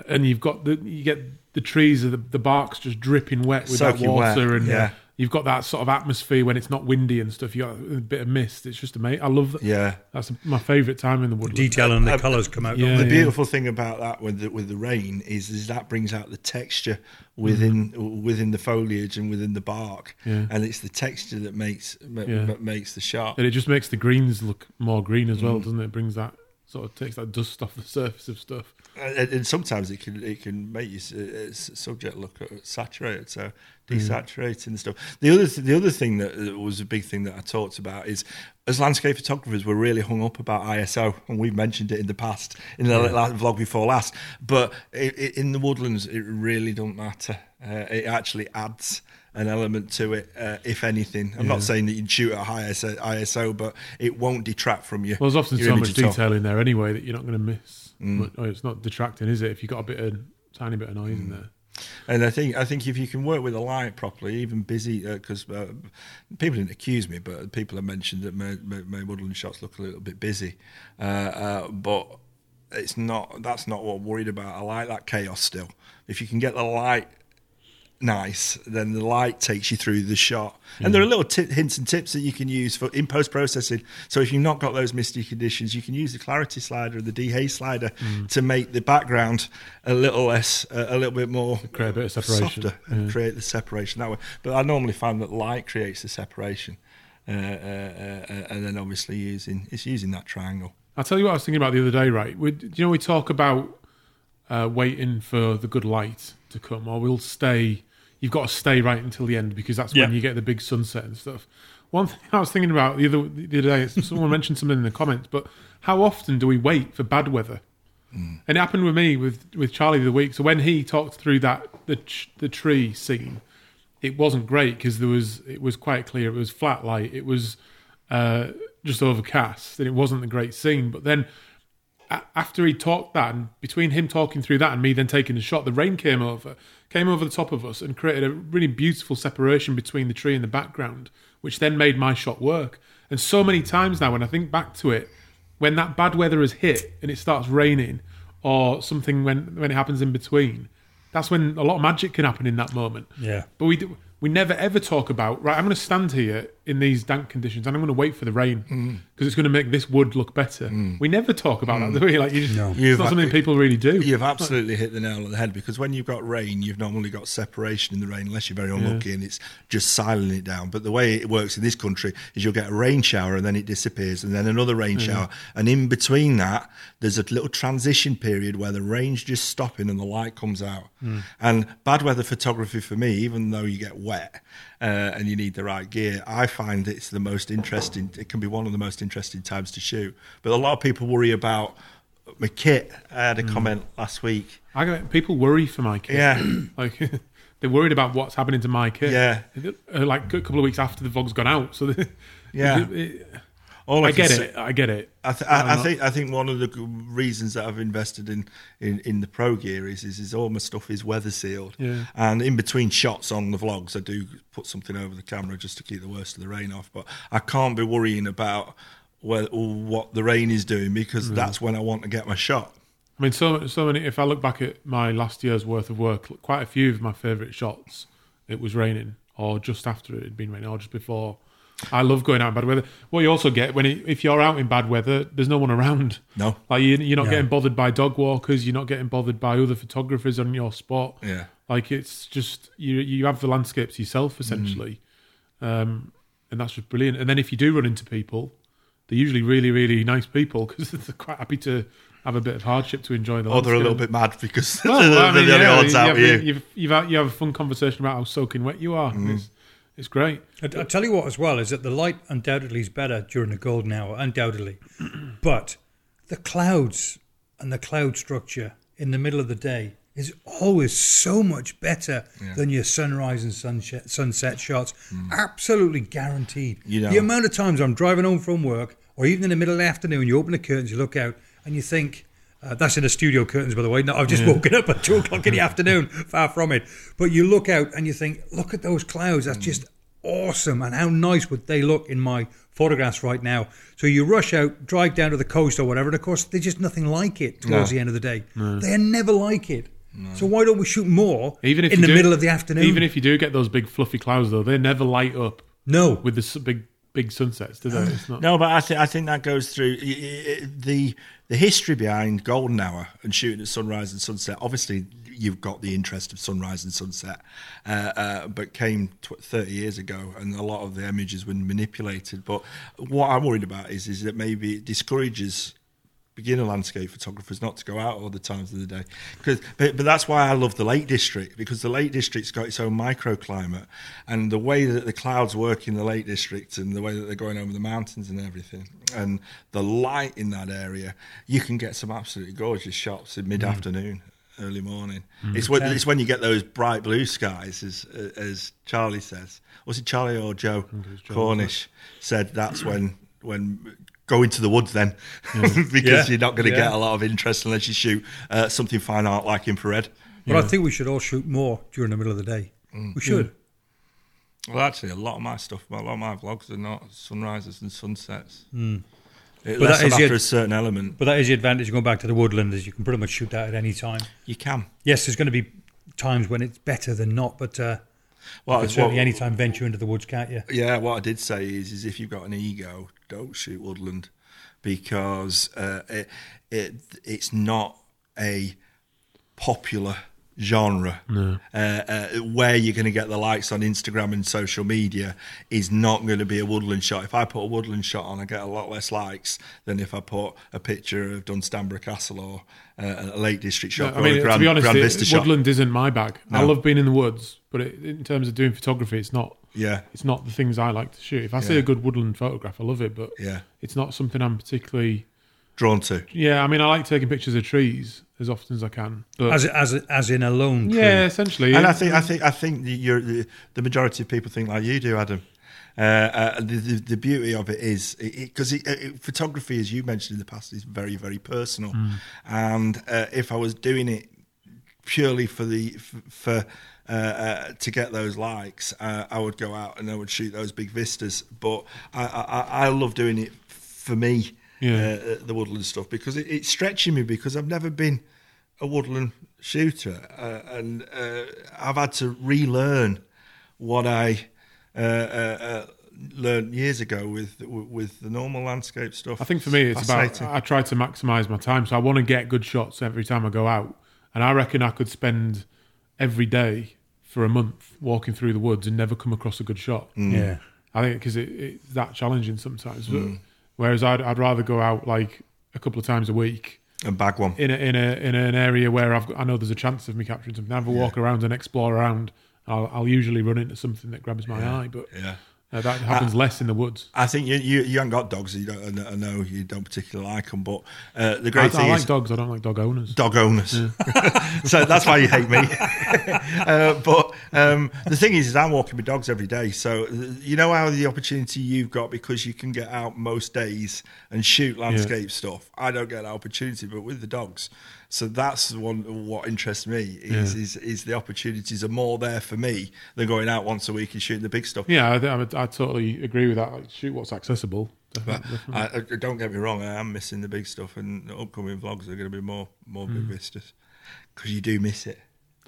Speaker 1: and you've got the you get the trees, the, the bark's just dripping wet with that
Speaker 2: Soaking wet,
Speaker 1: water, and
Speaker 2: yeah.
Speaker 1: You've got that sort of atmosphere when it's not windy and stuff. You got a bit of mist. It's just amazing. I love that.
Speaker 2: Yeah.
Speaker 1: That's my favourite time in the woodland.
Speaker 3: Detail and the
Speaker 2: Uh,
Speaker 3: colours come out.
Speaker 1: yeah.
Speaker 2: the
Speaker 3: they?
Speaker 2: beautiful thing about that with the, with the rain is, is that brings out the texture within within the foliage and within the bark.
Speaker 1: Yeah.
Speaker 2: and it's the texture that makes ma-
Speaker 1: Yeah.
Speaker 2: that makes the shot.
Speaker 1: And it just makes the greens look more green as
Speaker 2: Mm.
Speaker 1: well, doesn't it? It brings that sort of takes that dust off the surface of stuff.
Speaker 2: and, and sometimes it can it can make your uh, subject look uh, saturated, so desaturating the stuff. The other th- the other thing that uh, was a big thing that I talked about is as landscape photographers, we're really hung up about ISO, and we've mentioned it in the past in the la- vlog before last. But i i in the woodlands, it really don't matter. Uh, it actually adds an element to it, uh, if anything. I'm not saying that you'd shoot at a high ISO, ISO, but it won't detract from you.
Speaker 1: Well, there's often so much detail in there anyway that you're not going to miss.
Speaker 2: Mm.
Speaker 1: But, oh, it's not detracting, is it? If you've got a bit of tiny bit of noise
Speaker 2: Mm.
Speaker 1: in there.
Speaker 2: And I think I think if you can work with the light properly, even busy, because uh, people didn't accuse me, but people have mentioned that my, my, my woodland shots look a little bit busy, uh, uh, but it's not. That's not what I'm worried about. I like that chaos still. If you can get the light nice, then the light takes you through the shot. And there are little ti hints and tips that you can use for in post processing. So if you've not got those misty conditions, you can use the clarity slider, and the dehaze slider, to make the background a little less, uh, a little bit more
Speaker 1: Create a bit of separation.
Speaker 2: softer and create the separation that way. But I normally find that light creates the separation, uh, uh, uh, and then obviously using it's using that triangle.
Speaker 1: I'll tell you what I was thinking about the other day, right? We, do you know, we talk about uh, waiting for the good light to come, or we'll stay. You've got to stay right until the end because that's when you get the big sunset and stuff. One thing I was thinking about the other the other day, someone mentioned something in the comments, but how often do we wait for bad weather? And it happened with me with with Charlie the week. So when he talked through that the ch- the tree scene, it wasn't great because there was it was quite clear it was flat light. It was uh, just overcast and it wasn't a great scene. But then a- after he talked that, and between him talking through that and me then taking the shot, the rain came over, came over the top of us and created a really beautiful separation between the tree and the background, which then made my shot work. And so many times now, when I think back to it, when that bad weather has hit and it starts raining, or something when when it happens in between, that's when a lot of magic can happen in that moment.
Speaker 3: Yeah.
Speaker 1: But we do, we never ever talk about right. I'm going to stand here in these dank conditions and I'm going to wait for the rain mm. because it's going to make this wood look better. Mm. We never talk about that, mm. do we? Like you just,
Speaker 3: No.
Speaker 1: it's
Speaker 2: You've-
Speaker 1: not something people really do.
Speaker 2: You've absolutely hit the nail on the head because when you've got rain, you've normally got separation in the rain, unless you're very unlucky and it's just silencing it down. But the way it works in this country is you'll get a rain shower and then it disappears, and then another rain shower, and in between that, there's a little transition period where the rain's just stopping and the light comes out. And bad weather photography for me, even though you get wet uh, and you need the right gear, I find it's the most interesting. It can be one of the most interesting times to shoot. But a lot of people worry about my kit. I had a comment last week.
Speaker 1: I get people worry for my kit.
Speaker 2: Yeah.
Speaker 1: like they're worried about what's happening to my kit.
Speaker 2: Yeah.
Speaker 1: Uh, like a couple of weeks after the vlog's gone out. So they,
Speaker 2: Yeah.
Speaker 1: it-
Speaker 2: All
Speaker 1: I
Speaker 2: can
Speaker 1: get
Speaker 2: say-
Speaker 1: it. I get it.
Speaker 2: I, th-
Speaker 1: I'm
Speaker 2: I, I think I think one of the reasons that I've invested in, in, in the pro gear is, is is all my stuff is weather sealed.
Speaker 1: Yeah.
Speaker 2: And in between shots on the vlogs, I do put something over the camera just to keep the worst of the rain off. But I can't be worrying about where, what the rain is doing because
Speaker 1: Mm.
Speaker 2: that's when I want to get my shot.
Speaker 1: I mean, so so many. If I look back at my last year's worth of work, quite a few of my favourite shots, it was raining, or just after it had been raining, or just before. I love going out in bad weather. What you also get when it, if you're out in bad weather, there's no one around.
Speaker 2: No.
Speaker 1: like you, you're not
Speaker 3: Yeah.
Speaker 1: getting bothered by dog walkers. You're not getting bothered by other photographers on your spot.
Speaker 2: Yeah.
Speaker 1: like it's just you. You have the landscapes yourself essentially, um, and that's just brilliant. And then if you do run into people, they're usually really, really nice people because they're quite happy to have a bit of hardship to enjoy the.
Speaker 2: Or they're a little bit mad because
Speaker 1: Well,
Speaker 2: they're,
Speaker 1: I
Speaker 2: the only
Speaker 1: yeah,
Speaker 2: odds
Speaker 1: you
Speaker 2: out
Speaker 1: have,
Speaker 2: with you.
Speaker 1: You've, you've had, you have a fun conversation about how soaking wet you are. and It's, it's great.
Speaker 3: I, I tell you what, as well, is that the light undoubtedly is better during the golden hour, undoubtedly. but the clouds and the cloud structure in the middle of the day is always so much better than your sunrise and sunset, sunset shots. Mm. Absolutely guaranteed.
Speaker 2: You know-
Speaker 3: The amount of times I'm driving home from work, or even in the middle of the afternoon, you open the curtains, you look out, and you think, uh, that's in the studio curtains, by the way. No, I've just woken up at two o'clock in the afternoon. Far from it. But you look out and you think, look at those clouds. That's just awesome. And how nice would they look in my photographs right now? So you rush out, drive down to the coast or whatever. And of course, they're just nothing like it towards
Speaker 2: No.
Speaker 3: the end of the day. They are never like it. So why don't we shoot more
Speaker 1: Even if
Speaker 3: in the
Speaker 1: do-
Speaker 3: middle of the afternoon?
Speaker 1: Even if you do get those big fluffy clouds, though, they never light up
Speaker 3: no,
Speaker 1: with the big big sunsets, do they? It's not.
Speaker 2: No, but I think I think that goes through i- i- the the history behind golden hour and shooting at sunrise and sunset. Obviously, you've got the interest of sunrise and sunset, uh, uh, but came tw- thirty years ago, and a lot of the images were manipulated. But what I'm worried about is is that maybe it discourages beginner landscape photographers not to go out all the times of the day. Because, but, but that's why I love the Lake District because the Lake District's got its own microclimate, and the way that the clouds work in the Lake District, and the way that they're going over the mountains and everything, and the light in that area, you can get some absolutely gorgeous shots in mid afternoon. Early morning. It's when it's when you get those bright blue skies, as as Charlie says. Was it Charlie or Joe Cornish said? That's when when go into the woods then, because
Speaker 3: Yeah.
Speaker 2: you're not going to
Speaker 3: Yeah.
Speaker 2: get a lot of interest unless you shoot uh, something fine art like infrared.
Speaker 3: But I think we should all shoot more during the middle of the day.
Speaker 2: Mm.
Speaker 3: We should.
Speaker 2: Well, actually, a lot of my stuff, a lot of my vlogs are not sunrises and sunsets.
Speaker 3: Hmm.
Speaker 2: It,
Speaker 3: But that is
Speaker 2: after
Speaker 3: it.
Speaker 2: a certain element,
Speaker 3: But that is the advantage of going back to the woodland is you can pretty much shoot that at any time.
Speaker 2: you can.
Speaker 3: Yes, there's going to be times when it's better than not, but uh,
Speaker 2: Well,
Speaker 3: you
Speaker 2: it's
Speaker 3: can certainly
Speaker 2: what-
Speaker 3: any time venture into the woods, can't you?
Speaker 2: Yeah, what I did say is, is if you've got an ego, don't shoot woodland because uh, it, it it's not a popular genre. Uh, uh, where you're going to get the likes on Instagram and social media is not going to be a woodland shot. If I put a woodland shot on, I get a lot less likes than if I put a picture of Dunstanburgh Castle or uh, a Lake District shot
Speaker 1: I mean,
Speaker 2: Grand,
Speaker 1: to be honest, it-
Speaker 2: Vista shot.
Speaker 1: woodland isn't my bag. I love being in the woods, but it, in terms of doing photography, it's not.
Speaker 2: Yeah,
Speaker 1: It's not the things I like to shoot. If I see a good woodland photograph, I love it, but
Speaker 2: yeah,
Speaker 1: it's not something I'm particularly.
Speaker 2: drawn to.
Speaker 1: Yeah, I mean, I like taking pictures of trees as often as I can, but
Speaker 3: As as as in a lone tree.
Speaker 1: yeah, essentially.
Speaker 2: And I think I think I think the, you're, the, the majority of people think like you do, Adam. Uh, uh, the, the the beauty of it is because it, it, photography, as you mentioned in the past, is very very personal. And uh, if I was doing it purely for the f- for uh, uh, to get those likes, uh, I would go out and I would shoot those big vistas. But I I, I love doing it for me,
Speaker 1: Yeah.
Speaker 2: uh, the woodland stuff, because it, it's stretching me because I've never been a woodland shooter, uh, and uh, I've had to relearn what I uh, uh, uh, learned years ago with with the normal landscape stuff.
Speaker 1: I think for me, it's about I try to maximize my time, so I want to get good shots every time I go out, and I reckon I could spend every day for a month walking through the woods and never come across a good shot. Mm.
Speaker 3: Yeah.
Speaker 1: I think because it, it's that challenging sometimes. But- mm. Whereas I'd I'd rather go out like a couple of times a week
Speaker 2: and bag one.
Speaker 1: in a, in a in an area where I've got, I know there's a chance of me capturing something. I have a walk around and explore around. I'll, I'll usually run into something that grabs my eye, but
Speaker 2: Yeah.
Speaker 1: Uh, that happens less in the woods.
Speaker 2: I think you, you you haven't got dogs. You don't, I know you don't particularly like them, but uh, the
Speaker 1: I,
Speaker 2: great
Speaker 1: I
Speaker 2: thing
Speaker 1: like
Speaker 2: is
Speaker 1: dogs. I don't like dog owners.
Speaker 2: dog owners. so that's why you hate me. uh, but um, the thing is, is, I'm walking with dogs every day. So uh, you know how the opportunity you've got because you can get out most days and shoot landscape stuff. I don't get that opportunity, but with the dogs. So that's one what interests me is,
Speaker 1: Yeah.
Speaker 2: is is the opportunities are more there for me than going out once a week and shooting the big stuff.
Speaker 1: Yeah, I, I, I totally agree with that. Like, shoot what's accessible. Definitely, definitely.
Speaker 2: I, I, don't get me wrong, I am missing the big stuff, and the upcoming vlogs are going to be more more
Speaker 1: Hmm.
Speaker 2: big vistas because you do miss it.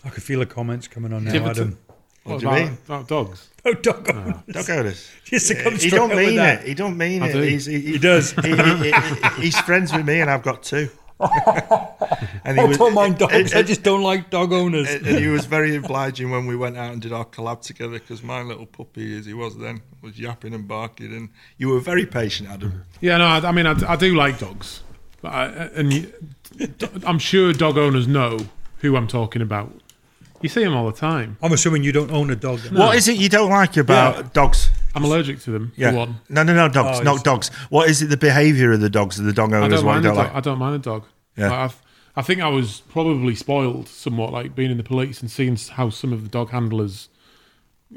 Speaker 3: I can feel the comments coming on now, Adam.
Speaker 2: What
Speaker 1: What
Speaker 2: do you
Speaker 1: about,
Speaker 2: mean?
Speaker 1: about dogs?
Speaker 3: Oh, dog owners.
Speaker 2: Dog owners.
Speaker 3: Just to come
Speaker 2: he
Speaker 3: straight
Speaker 2: don't mean it. He don't mean
Speaker 1: I
Speaker 2: it.
Speaker 1: do.
Speaker 2: He's, he,
Speaker 3: He does.
Speaker 2: he- he- he- he's friends with me, and I've got two. and
Speaker 3: I don't mind dogs. I just don't like dog owners.
Speaker 2: and he was very obliging when we went out and did our collab together because my little puppy, as he was then, was yapping and barking, and you were very patient, Adam.
Speaker 1: Yeah, no, I, I mean, I, I do like dogs, but I, and you, I'm sure dog owners know who I'm talking about. You see them all the time.
Speaker 3: I'm assuming you don't own a dog. then.
Speaker 2: What is it you don't like about
Speaker 1: Yeah.
Speaker 2: dogs?
Speaker 1: I'm allergic to them.
Speaker 2: Yeah.
Speaker 1: For one,
Speaker 2: No, no, no, dogs,
Speaker 3: Oh,
Speaker 2: not
Speaker 3: it's-
Speaker 2: dogs. What is it? The behaviour of the dogs, of the dog
Speaker 1: I
Speaker 2: owners?
Speaker 1: don't
Speaker 2: What you
Speaker 1: mind. A
Speaker 2: don't
Speaker 1: dog.
Speaker 2: like?
Speaker 1: I don't mind a dog.
Speaker 2: Yeah.
Speaker 1: Like, I've, I think I was probably spoiled somewhat, like being in the police and seeing how some of the dog handlers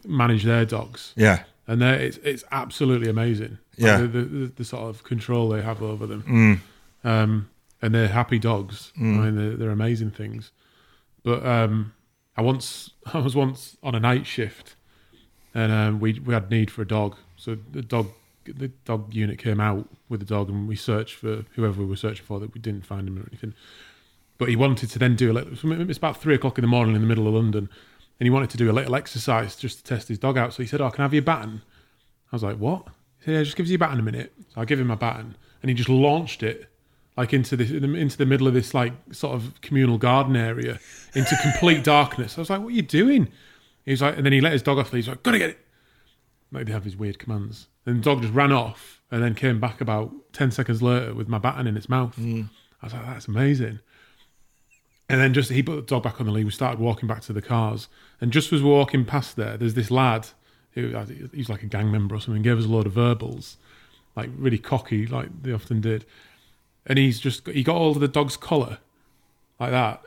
Speaker 1: manage their dogs.
Speaker 2: Yeah,
Speaker 1: and they're, it's it's absolutely amazing. Like,
Speaker 2: Yeah.
Speaker 1: the, the, the, the sort of control they have over them, um, and they're happy dogs. I mean, they're, they're amazing things. But um, I once I was once on a night shift, and um, we we had need for a dog. So the dog the dog unit came out with the dog, and we searched for whoever we were searching for. That we didn't find him or anything. But he wanted to then do a little. It's about three o'clock in the morning in the middle of London, and he wanted to do a little exercise just to test his dog out. So he said, "Oh, can I have your baton?" I was like, "What?" He said, "Yeah, just give us your baton a minute." So I give him my baton, and he just launched it like into this into the middle of this like sort of communal garden area into complete darkness. I was like, "What are you doing?" He was like, and then he let his dog off. He's like, "Gotta get it." Like they have these weird commands, and the dog just ran off. and then came back about 10 seconds later with my baton in its mouth.
Speaker 2: Mm.
Speaker 1: I was like, that's amazing. And then just he put the dog back on the lead. We started walking back to the cars, and just as we're walking past there, there's this lad who he's like a gang member or something. Gave us a load of verbals, like really cocky, like they often did. And he's just he got hold of the dog's collar, like that,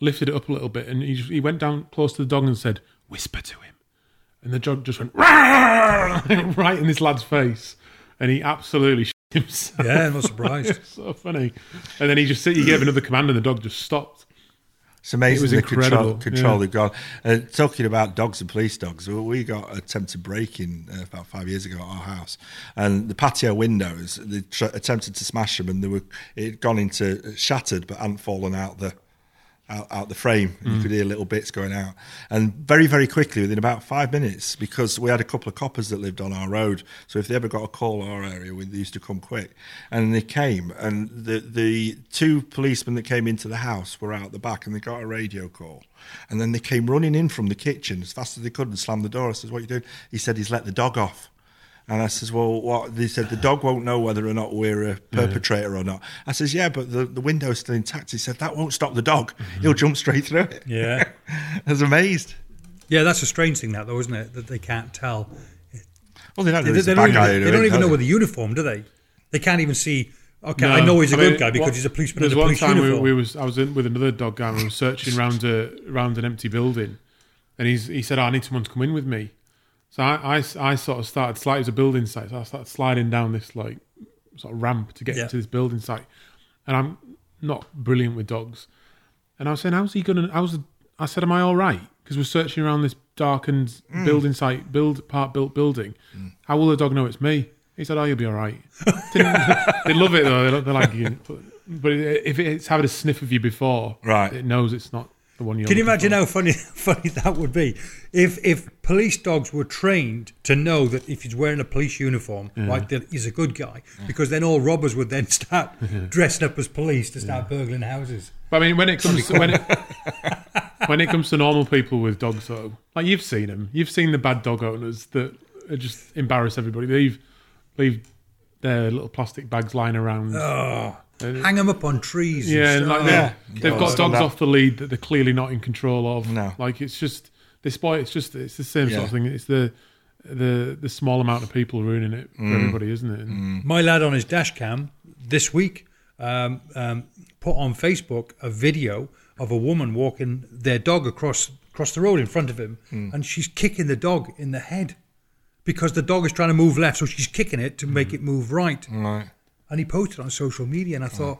Speaker 1: lifted it up a little bit, and he just, he went down close to the dog and said, "Whisper to him." And the dog just went right in this lad's face, and he absolutely shit himself.
Speaker 3: Yeah, I'm not surprised.
Speaker 1: so funny. And then he just said he gave another command, and the dog just stopped.
Speaker 2: It's amazing
Speaker 1: It was
Speaker 2: the control,
Speaker 1: incredible,
Speaker 2: control
Speaker 1: yeah.
Speaker 2: they've got. Uh, talking about dogs and police dogs, well, we got attempted break-in uh, about five years ago at our house, and the patio windows they tr- attempted to smash them, and they were it had gone into shattered, but hadn't fallen out the out, out the frame.
Speaker 1: Mm.
Speaker 2: You could hear little bits going out, and very very quickly within about five minutes, because we had a couple of coppers that lived on our road, so if they ever got a call in our area, we, they used to come quick, and they came, and the the two policemen that came into the house were out the back, and they got a radio call, and then they came running in from the kitchen as fast as they could and slammed the door. I says, "What are you doing?" He said, "He's let the dog off." And I says, well, what? They said the dog won't know whether or not we're a perpetrator or not. I says, yeah, but the, the window's still intact. He said, that won't stop the dog. Mm-hmm. He'll jump straight through it.
Speaker 3: Yeah.
Speaker 2: I was amazed.
Speaker 3: Yeah, that's a strange thing, that though, isn't it? That they can't tell.
Speaker 2: Well, they don't
Speaker 3: They,
Speaker 2: know he's
Speaker 3: they
Speaker 2: a
Speaker 3: don't
Speaker 2: bad
Speaker 3: even,
Speaker 2: guy.
Speaker 3: they don't even know with the uniform, do they? They can't even see. Okay,
Speaker 1: No.
Speaker 3: I know he's a
Speaker 1: I
Speaker 3: good
Speaker 1: mean,
Speaker 3: guy because
Speaker 1: what-
Speaker 3: he's a policeman in
Speaker 1: There's
Speaker 3: the
Speaker 1: one
Speaker 3: police
Speaker 1: time we, we was I was in with another dog guy and we were searching around a around an empty building, and he's he said, oh, "I need someone to come in with me." So I, I, I sort of started sliding. It was a building site, so I started sliding down this like sort of ramp to get
Speaker 3: Yeah.
Speaker 1: into this building site, and I'm not brilliant with dogs, and I was saying, "How's he gonna?" how's was I said, "Am I all right?" Because we're searching around this darkened mm. building site, build part built building. Mm. How will the dog know it's me? He said, "Oh, you'll be all right." They love it though. They're like, you- but if it's having a sniff of you before,
Speaker 2: Right.
Speaker 1: it knows it's not the one you're.
Speaker 3: Can you imagine
Speaker 1: for.
Speaker 3: how funny funny that would be if if police dogs were trained to know that if he's wearing a police uniform, like that he's a good guy, because then all robbers would then start dressing up as police to start burgling houses.
Speaker 1: But I mean, when it comes to, when it when it comes to normal people with dogs, though, like you've seen them, you've seen the bad dog owners that just embarrass everybody. Leave leave their little plastic bags lying around.
Speaker 3: Oh, hang them up on trees.
Speaker 1: yeah, and like
Speaker 2: Yeah.
Speaker 1: they've, they've got dogs off the lead that they're clearly not in control of.
Speaker 2: No.
Speaker 1: like it's just this boy. It's just it's the same sort of thing. It's the the the small amount of people ruining it for
Speaker 2: Mm.
Speaker 1: everybody, isn't it? And
Speaker 3: My lad on his dash cam this week um, um, put on Facebook a video of a woman walking their dog across across the road in front of him, and she's kicking the dog in the head because the dog is trying to move left, so she's kicking it to make it move right.
Speaker 2: Right.
Speaker 3: And he posted on social media, and I mm. thought,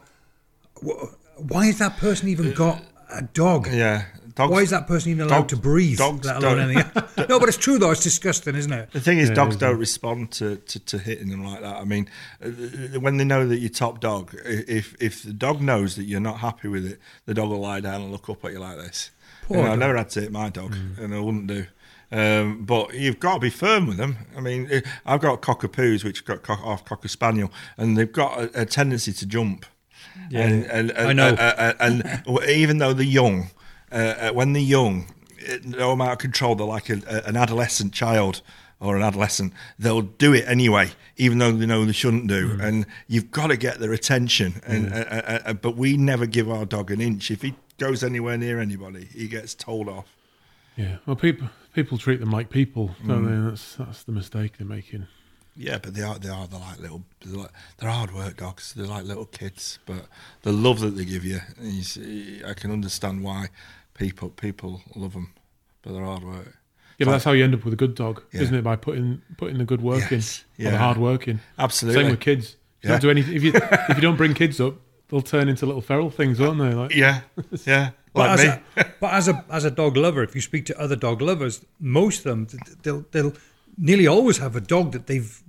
Speaker 3: "Wh- why has that person even uh, got a dog?
Speaker 2: Yeah. Dogs,
Speaker 3: Why is that person even allowed
Speaker 2: dogs-
Speaker 3: to breathe?
Speaker 2: dogs
Speaker 3: let alone
Speaker 2: don't-
Speaker 3: anything? No, but it's true though. It's disgusting, isn't it?
Speaker 2: The thing is,
Speaker 1: Yeah,
Speaker 2: dogs don't respond to, to, to hitting them like that. I mean, uh, uh when they know that you're top dog, if if the dog knows that you're not happy with it, the dog will lie down and look up at you like this.
Speaker 3: Poor
Speaker 2: You know, I
Speaker 3: dog.
Speaker 2: never had to hit my dog, mm. and I wouldn't do. Um, but you've got to be firm with them. I mean, eh, I've got cockapoos, which got cock, off cocker spaniel, and they've got a, a tendency to jump.
Speaker 3: Yeah,
Speaker 2: and, and, and,
Speaker 3: I know.
Speaker 2: uh, and even though they're young, uh, uh, when they're young, no amount of control, they're like a, a- an adolescent child or an adolescent. They'll do it anyway, even though they know they shouldn't do.
Speaker 3: Mm.
Speaker 2: And you've got to get their attention. And uh, uh, uh, but we never give our dog an inch. If he goes anywhere near anybody, he gets told off.
Speaker 1: Yeah, well, people people treat them like people, don't
Speaker 2: Mm.
Speaker 1: they? That's that's the mistake they're making.
Speaker 2: Yeah, but they are they are they're like little they're, like, they're hard work dogs. They're like little kids, but the love that they give you, is, I can understand why people people love them, but they're hard work.
Speaker 1: Yeah, but that's how you end up with a good dog,
Speaker 2: Yeah.
Speaker 1: isn't it? By putting putting the good work
Speaker 2: Yes,
Speaker 1: in, or the hard work in.
Speaker 2: Absolutely.
Speaker 1: Same with kids. You
Speaker 2: Yeah.
Speaker 1: don't do anything if you if you don't bring kids up, they'll turn into little feral things, won't they? Like
Speaker 2: Yeah, yeah,
Speaker 3: But
Speaker 2: like
Speaker 3: as, a, but as a as a dog lover, if you speak to other dog lovers, most of them they'll they'll nearly always have a dog that they've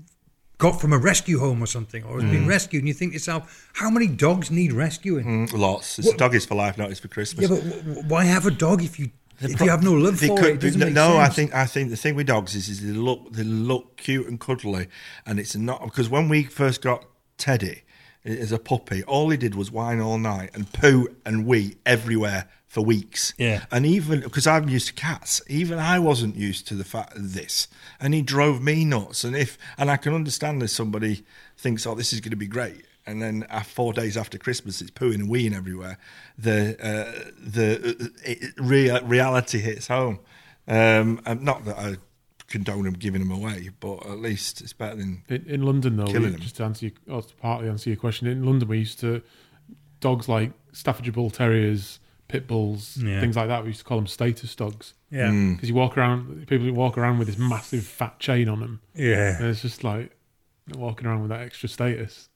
Speaker 3: got from a rescue home or something, or has
Speaker 2: Mm.
Speaker 3: been rescued. And you think to yourself, how many dogs need rescuing?
Speaker 2: Mm, Lots. It's dog is for life, not it's for Christmas.
Speaker 3: Yeah, but w- why have a dog if you if
Speaker 2: pro-
Speaker 3: you have no love for
Speaker 2: could-
Speaker 3: it? it
Speaker 2: no, no, I think I think the thing with dogs is, is they look they look cute and cuddly, and it's not because when we first got Teddy as a puppy, all he did was whine all night and poo and wee everywhere for weeks.
Speaker 3: Yeah.
Speaker 2: and even because I'm used to cats, even I wasn't used to the fact of this, and he drove me nuts. And if and I can understand there's somebody thinks, "Oh, this is going to be great," and then uh, four days after Christmas, it's pooing and weeing everywhere. The uh, the uh, it, rea- reality hits home. Um, not that I condone them giving them away, but at least it's better than
Speaker 1: In, in London, though,
Speaker 2: Killing
Speaker 1: we,
Speaker 2: them.
Speaker 1: just to answer, your, or to partly answer your question, in London we used to dogs like Staffordshire Bull Terriers, pit bulls,
Speaker 3: Yeah.
Speaker 1: things like that. We used to call them status dogs
Speaker 3: Yeah, hmm.
Speaker 1: because you walk around, people walk around with this massive fat chain on them,
Speaker 3: yeah.
Speaker 1: and it's just like walking around with that extra status.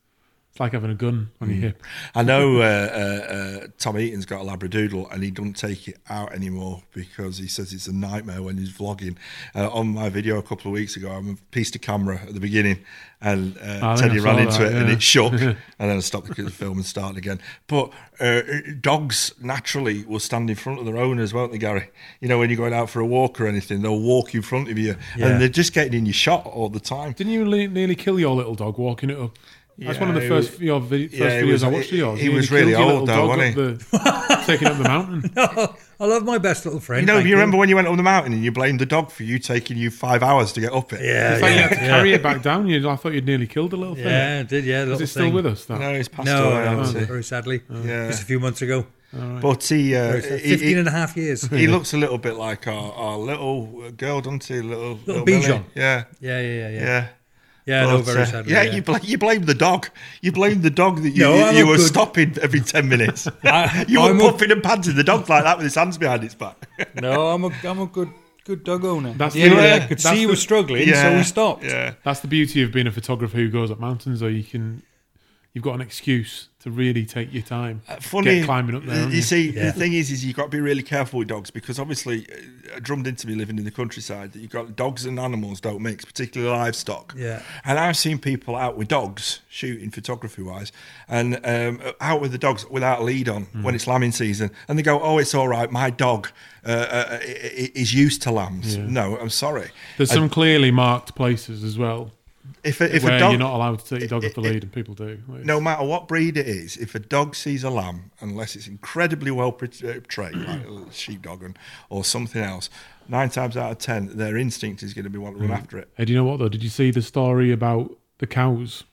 Speaker 1: It's like having a gun on your hip.
Speaker 2: I know uh, uh, uh, Tom Heaton's got a Labradoodle and he doesn't take it out anymore because he says it's a nightmare when he's vlogging. Uh, on my video a couple of weeks ago, I pieced a piece of camera at the beginning and uh, Teddy
Speaker 1: I
Speaker 2: ran into
Speaker 1: that,
Speaker 2: it and
Speaker 1: yeah.
Speaker 2: it shook. and then I stopped the film and started again. But uh, dogs naturally will stand in front of their owners, won't they, Gary? You know, when you're going out for a walk or anything, they'll walk in front of you
Speaker 3: Yeah.
Speaker 2: and they're just getting in your shot all the time.
Speaker 1: Didn't you nearly kill your little dog walking it up? That's one of the first
Speaker 2: it
Speaker 1: your vi- first
Speaker 2: yeah,
Speaker 1: videos
Speaker 2: was-
Speaker 1: I watched of yours.
Speaker 2: he
Speaker 1: You
Speaker 2: was really
Speaker 1: killed
Speaker 2: old
Speaker 1: little
Speaker 2: though,
Speaker 1: dog
Speaker 2: wasn't
Speaker 1: up the- taking up the mountain.
Speaker 3: I love my best little friend.
Speaker 2: You know,
Speaker 3: thank
Speaker 2: you remember when you went up the mountain and you blamed the dog for you taking you five hours to get up it?
Speaker 3: Yeah,
Speaker 1: It's like you
Speaker 3: yeah,
Speaker 1: had to
Speaker 3: yeah.
Speaker 1: carry it back down. You, I thought you'd nearly killed the little thing.
Speaker 3: Yeah, I did yeah.
Speaker 1: Is
Speaker 3: little
Speaker 1: it still
Speaker 3: thing.
Speaker 1: with us? That?
Speaker 2: No, he's passed
Speaker 3: No,
Speaker 2: away.
Speaker 3: no,
Speaker 2: hasn't
Speaker 3: very sadly.
Speaker 2: Yeah.
Speaker 3: Just a few months ago.
Speaker 2: But he, uh,
Speaker 3: Very sad.
Speaker 2: he,
Speaker 3: 15
Speaker 2: he,
Speaker 3: and a half years.
Speaker 2: he looks a little bit like our, our little girl, doesn't he? Little, little,
Speaker 3: Bijan.
Speaker 2: Millie. Yeah,
Speaker 3: Yeah, yeah, yeah. Yeah,
Speaker 2: yeah.
Speaker 3: yeah no,
Speaker 2: But,
Speaker 3: very
Speaker 2: uh,
Speaker 3: sadly.
Speaker 2: yeah, you blame you blame the dog. You blame the dog that you
Speaker 3: No,
Speaker 2: you, you were
Speaker 3: good-
Speaker 2: stopping every ten minutes.
Speaker 3: I-
Speaker 2: you were
Speaker 3: I'm a-
Speaker 2: puffing and panting the dog like that with his hands behind its back.
Speaker 3: No, I'm a, I'm a good good dog owner.
Speaker 1: That's
Speaker 3: the end
Speaker 1: the-
Speaker 3: of it, I could
Speaker 1: that's
Speaker 3: see he
Speaker 1: the-
Speaker 3: was struggling, so we stopped.
Speaker 2: Yeah.
Speaker 1: That's the beauty of being a photographer who goes up mountains, or you can, you've got an excuse to really take your time,
Speaker 2: Uh, Funny,
Speaker 1: get climbing up there.
Speaker 2: You,
Speaker 1: you?
Speaker 2: see,
Speaker 3: Yeah.
Speaker 2: the thing is, is you've got to be really careful with dogs because obviously, uh, drummed into me living in the countryside that you've got dogs and animals don't mix, particularly livestock.
Speaker 3: Yeah.
Speaker 2: And I've seen people out with dogs shooting photography wise, and um, out with the dogs without a lead on
Speaker 1: Mm.
Speaker 2: when it's lambing season, and they go, "Oh, it's all right. My dog uh, uh, i- i- is used to lambs." No, I'm sorry.
Speaker 1: There's some clearly marked places as well
Speaker 2: If a, if
Speaker 1: where
Speaker 2: a dog,
Speaker 1: you're not allowed to take your dog off the
Speaker 2: it-
Speaker 1: lead, and people do. Like,
Speaker 2: no matter what breed it is, if a dog sees a lamb, unless it's incredibly well pre- uh, trained, like a sheepdog and, or something else, nine times out of ten, their instinct is going to be want to run after it.
Speaker 1: Hey, do you know what though? Did you see the story about the cows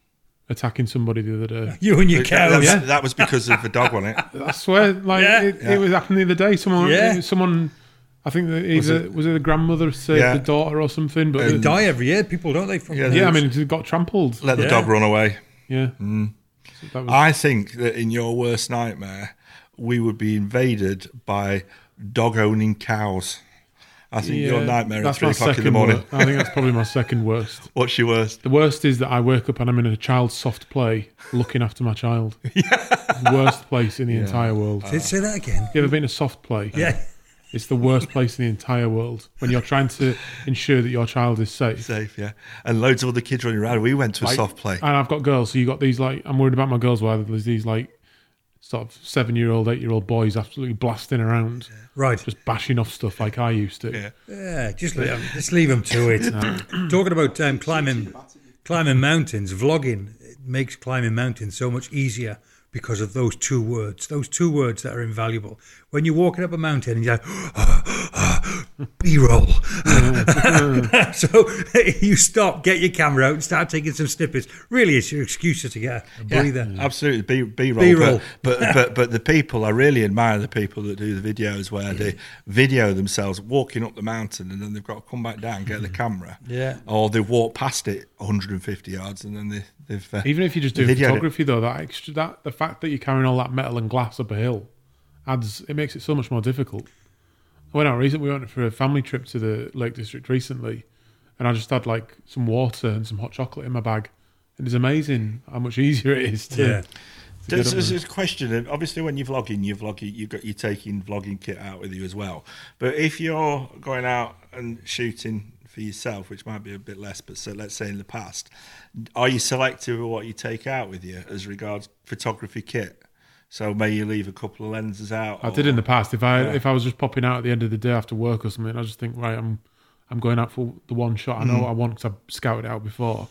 Speaker 1: attacking somebody the other day?
Speaker 3: You and your
Speaker 2: That,
Speaker 3: cows.
Speaker 2: was, that was because of the dog, wasn't it?
Speaker 1: I swear, like
Speaker 3: Yeah.
Speaker 1: it, it was happening the other day. Someone,
Speaker 3: Yeah.
Speaker 1: someone, I think that either was it, the grandmother saved
Speaker 2: Yeah.
Speaker 1: the daughter or something, but
Speaker 3: They
Speaker 1: the-
Speaker 3: die every year, people, don't they? From
Speaker 2: Yeah,
Speaker 1: yeah, I mean, it got trampled.
Speaker 2: Let the
Speaker 3: Yeah.
Speaker 2: dog run away.
Speaker 1: Yeah, mm. So was,
Speaker 2: I think that in your worst nightmare, we would be invaded by dog owning cows. I think your nightmare at
Speaker 1: that's
Speaker 2: three
Speaker 1: my
Speaker 2: o'clock in the
Speaker 1: second
Speaker 2: morning.
Speaker 1: wor- I think that's probably my second worst.
Speaker 2: What's your worst?
Speaker 1: The worst is that I wake up and I'm in a child's soft play, looking after my child. Worst place in the entire world.
Speaker 3: Say, say that again.
Speaker 1: you ever been in a soft play?
Speaker 3: Yeah.
Speaker 1: It's the worst place in the entire world when you're trying to ensure that your child is safe.
Speaker 2: Safe, yeah. And loads of other kids running around. We went to a
Speaker 1: Like-
Speaker 2: soft play.
Speaker 1: And I've got girls, so you got these like I'm worried about my girls where there's these like sort of seven year old, eight year old boys absolutely blasting around,
Speaker 3: Right.
Speaker 1: just bashing off stuff like I used to.
Speaker 2: Yeah.
Speaker 3: Yeah, just leave, just leave them to it. Talking about um, climbing, climbing mountains, vlogging it makes climbing mountains so much easier because of those two words. Those two words that are invaluable. When you're walking up a mountain and you're like, oh, B-roll. so you stop, get your camera out, and start taking some snippets. Really, it's your excuse to get a breather.
Speaker 2: Absolutely, B, B-roll.
Speaker 3: B-roll.
Speaker 2: But, but but but the people, I really admire the people that do the videos where they video themselves walking up the mountain and then they've got to come back down, get the camera,
Speaker 3: Yeah.
Speaker 2: or they've walked past it 150 yards and then they, they've uh,
Speaker 1: Even if you're just
Speaker 2: they
Speaker 1: doing
Speaker 2: videoed it.
Speaker 1: photography, though, that extra that the fact that you're carrying all that metal and glass up a hill adds it makes it so much more difficult. I went out recently. We went for a family trip to the Lake District recently, and I just had like some water and some hot chocolate in my bag. and It is amazing how much easier it is to.
Speaker 3: Yeah.
Speaker 1: to
Speaker 2: There's,
Speaker 1: there.
Speaker 2: this question, and obviously when you're vlogging, you're vlogging, you've got you're taking vlogging kit out with you as well. But if you're going out and shooting for yourself, which might be a bit less, but so let's say in the past, are you selective of what you take out with you as regards photography kit? So may you leave a couple of lenses out?
Speaker 1: I
Speaker 2: or-
Speaker 1: did in the past. If I
Speaker 2: Yeah.
Speaker 1: if I was just popping out at the end of the day after work or something, I just think right, I'm I'm going out for the one shot. I know what I want because I've scouted out before.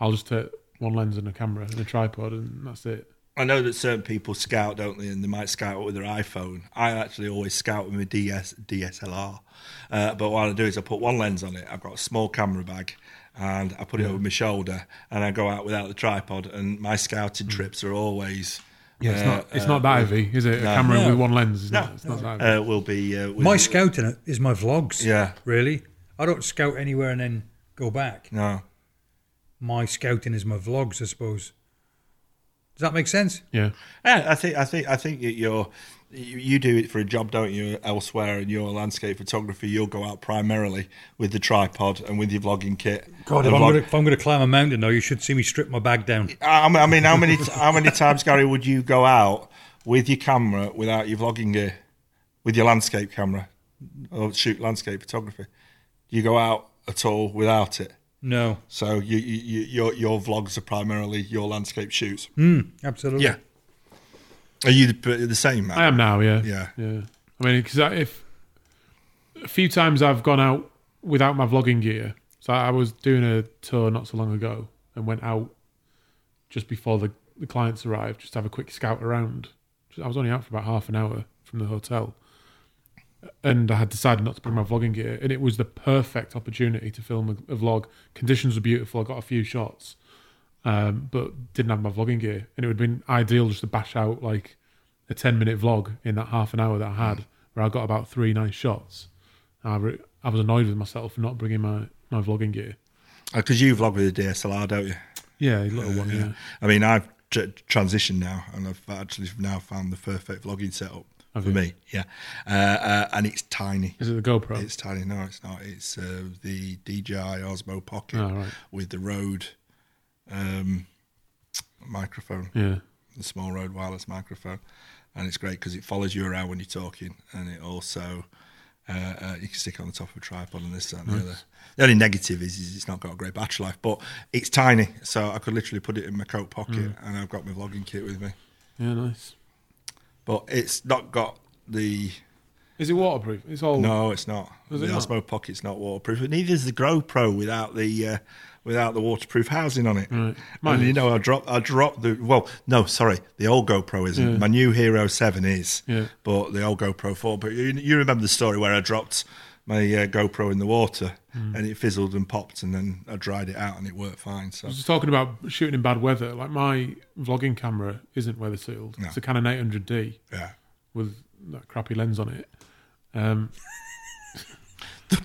Speaker 1: I'll just take one lens and a camera and a tripod, and that's it.
Speaker 2: I know that certain people scout, don't they? And they might scout with their iPhone. I actually always scout with my DS, DSLR. Uh, but what I do is I put one lens on it. I've got a small camera bag, and I put it over my shoulder, and I go out without the tripod. And my scouting trips are always.
Speaker 1: Yeah, it's
Speaker 2: uh,
Speaker 1: not. It's
Speaker 2: uh,
Speaker 1: not that heavy, is it? A
Speaker 2: no.
Speaker 1: camera
Speaker 3: No.
Speaker 1: with one lens. Is
Speaker 2: No,
Speaker 1: not, it's not that heavy.
Speaker 2: Uh, will be uh, with-
Speaker 3: My scouting is my vlogs.
Speaker 2: Yeah.
Speaker 3: Really? I don't scout anywhere and then go back.
Speaker 2: No,
Speaker 3: My scouting is my vlogs, I suppose. Does that make sense?
Speaker 1: yeah.
Speaker 2: Yeah, I think I think I think you're you, you do it for a job, don't you? Elsewhere in your landscape photography, you'll go out primarily with the tripod and with your vlogging kit.
Speaker 3: God, if
Speaker 2: And
Speaker 3: I'm,
Speaker 2: vlog-
Speaker 3: gonna, if I'm gonna climb a mountain, though, you should see me strip my bag down.
Speaker 2: I mean, I mean, how many how many times, Gary, would you go out with your camera without your vlogging gear, with your landscape camera, or shoot landscape photography? Do you go out at all without it?
Speaker 3: No.
Speaker 2: So you, you, you, your your vlogs are primarily your landscape shoots.
Speaker 3: Mm, absolutely.
Speaker 2: Yeah. Are you the, the same, man?
Speaker 1: I am now. Yeah.
Speaker 2: Yeah.
Speaker 1: Yeah. I mean, because if a few times I've gone out without my vlogging gear. So I was doing a tour not so long ago and went out just before the, the clients arrived, just to have a quick scout around. I was only out for about half an hour from the hotel. And I had decided not to bring my vlogging gear, and it was the perfect opportunity to film a, a vlog. Conditions were beautiful. I got a few shots, um, but didn't have my vlogging gear, and it would have been ideal just to bash out like a ten minute vlog in that half an hour that I had, where I got about three nice shots. I, re- I was annoyed with myself for not bringing my, my vlogging gear.
Speaker 2: Because Uh, you vlog with a DSLR, don't you?
Speaker 1: Yeah, a little one. Yeah,
Speaker 2: I mean, I've tr- transitioned now, and I've actually now found the perfect vlogging setup
Speaker 1: Have
Speaker 2: for
Speaker 1: you?
Speaker 2: me. Yeah, uh, uh, and it's tiny.
Speaker 1: is it the GoPro?
Speaker 2: It's tiny. No, it's not. It's uh, the DJI Osmo Pocket
Speaker 1: Oh, right.
Speaker 2: with the Rode um, microphone,
Speaker 1: yeah,
Speaker 2: the small Rode wireless microphone, and it's great because it follows you around when you're talking, and it also uh, uh, you can stick it on the top of a tripod and this that, and the other. The only negative is, is it's not got a great battery life, but it's tiny, so I could literally put it in my coat pocket,
Speaker 1: Mm.
Speaker 2: and I've got my vlogging kit with me.
Speaker 1: yeah, nice.
Speaker 2: But it's not got the
Speaker 1: Is it waterproof? It's all
Speaker 2: No, it's not.
Speaker 1: Is
Speaker 2: the
Speaker 1: it not?
Speaker 2: Osmo Pocket's not waterproof. Neither is the GoPro without the uh, without the waterproof housing on it.
Speaker 1: Right. Mine
Speaker 2: And you know, I dropped I dropped the well, no, sorry, the old GoPro isn't.
Speaker 1: Yeah.
Speaker 2: My new Hero Seven is,
Speaker 1: Yeah.
Speaker 2: but the old GoPro Four. But you, you remember the story where I dropped my uh, GoPro in the water
Speaker 1: Hmm.
Speaker 2: and it fizzled and popped, and then I dried it out and it worked fine. So
Speaker 1: I was just talking about shooting in bad weather. Like my vlogging camera isn't weather sealed.
Speaker 2: No.
Speaker 1: It's a Canon 800D
Speaker 2: yeah.
Speaker 1: with that crappy lens on it. Um,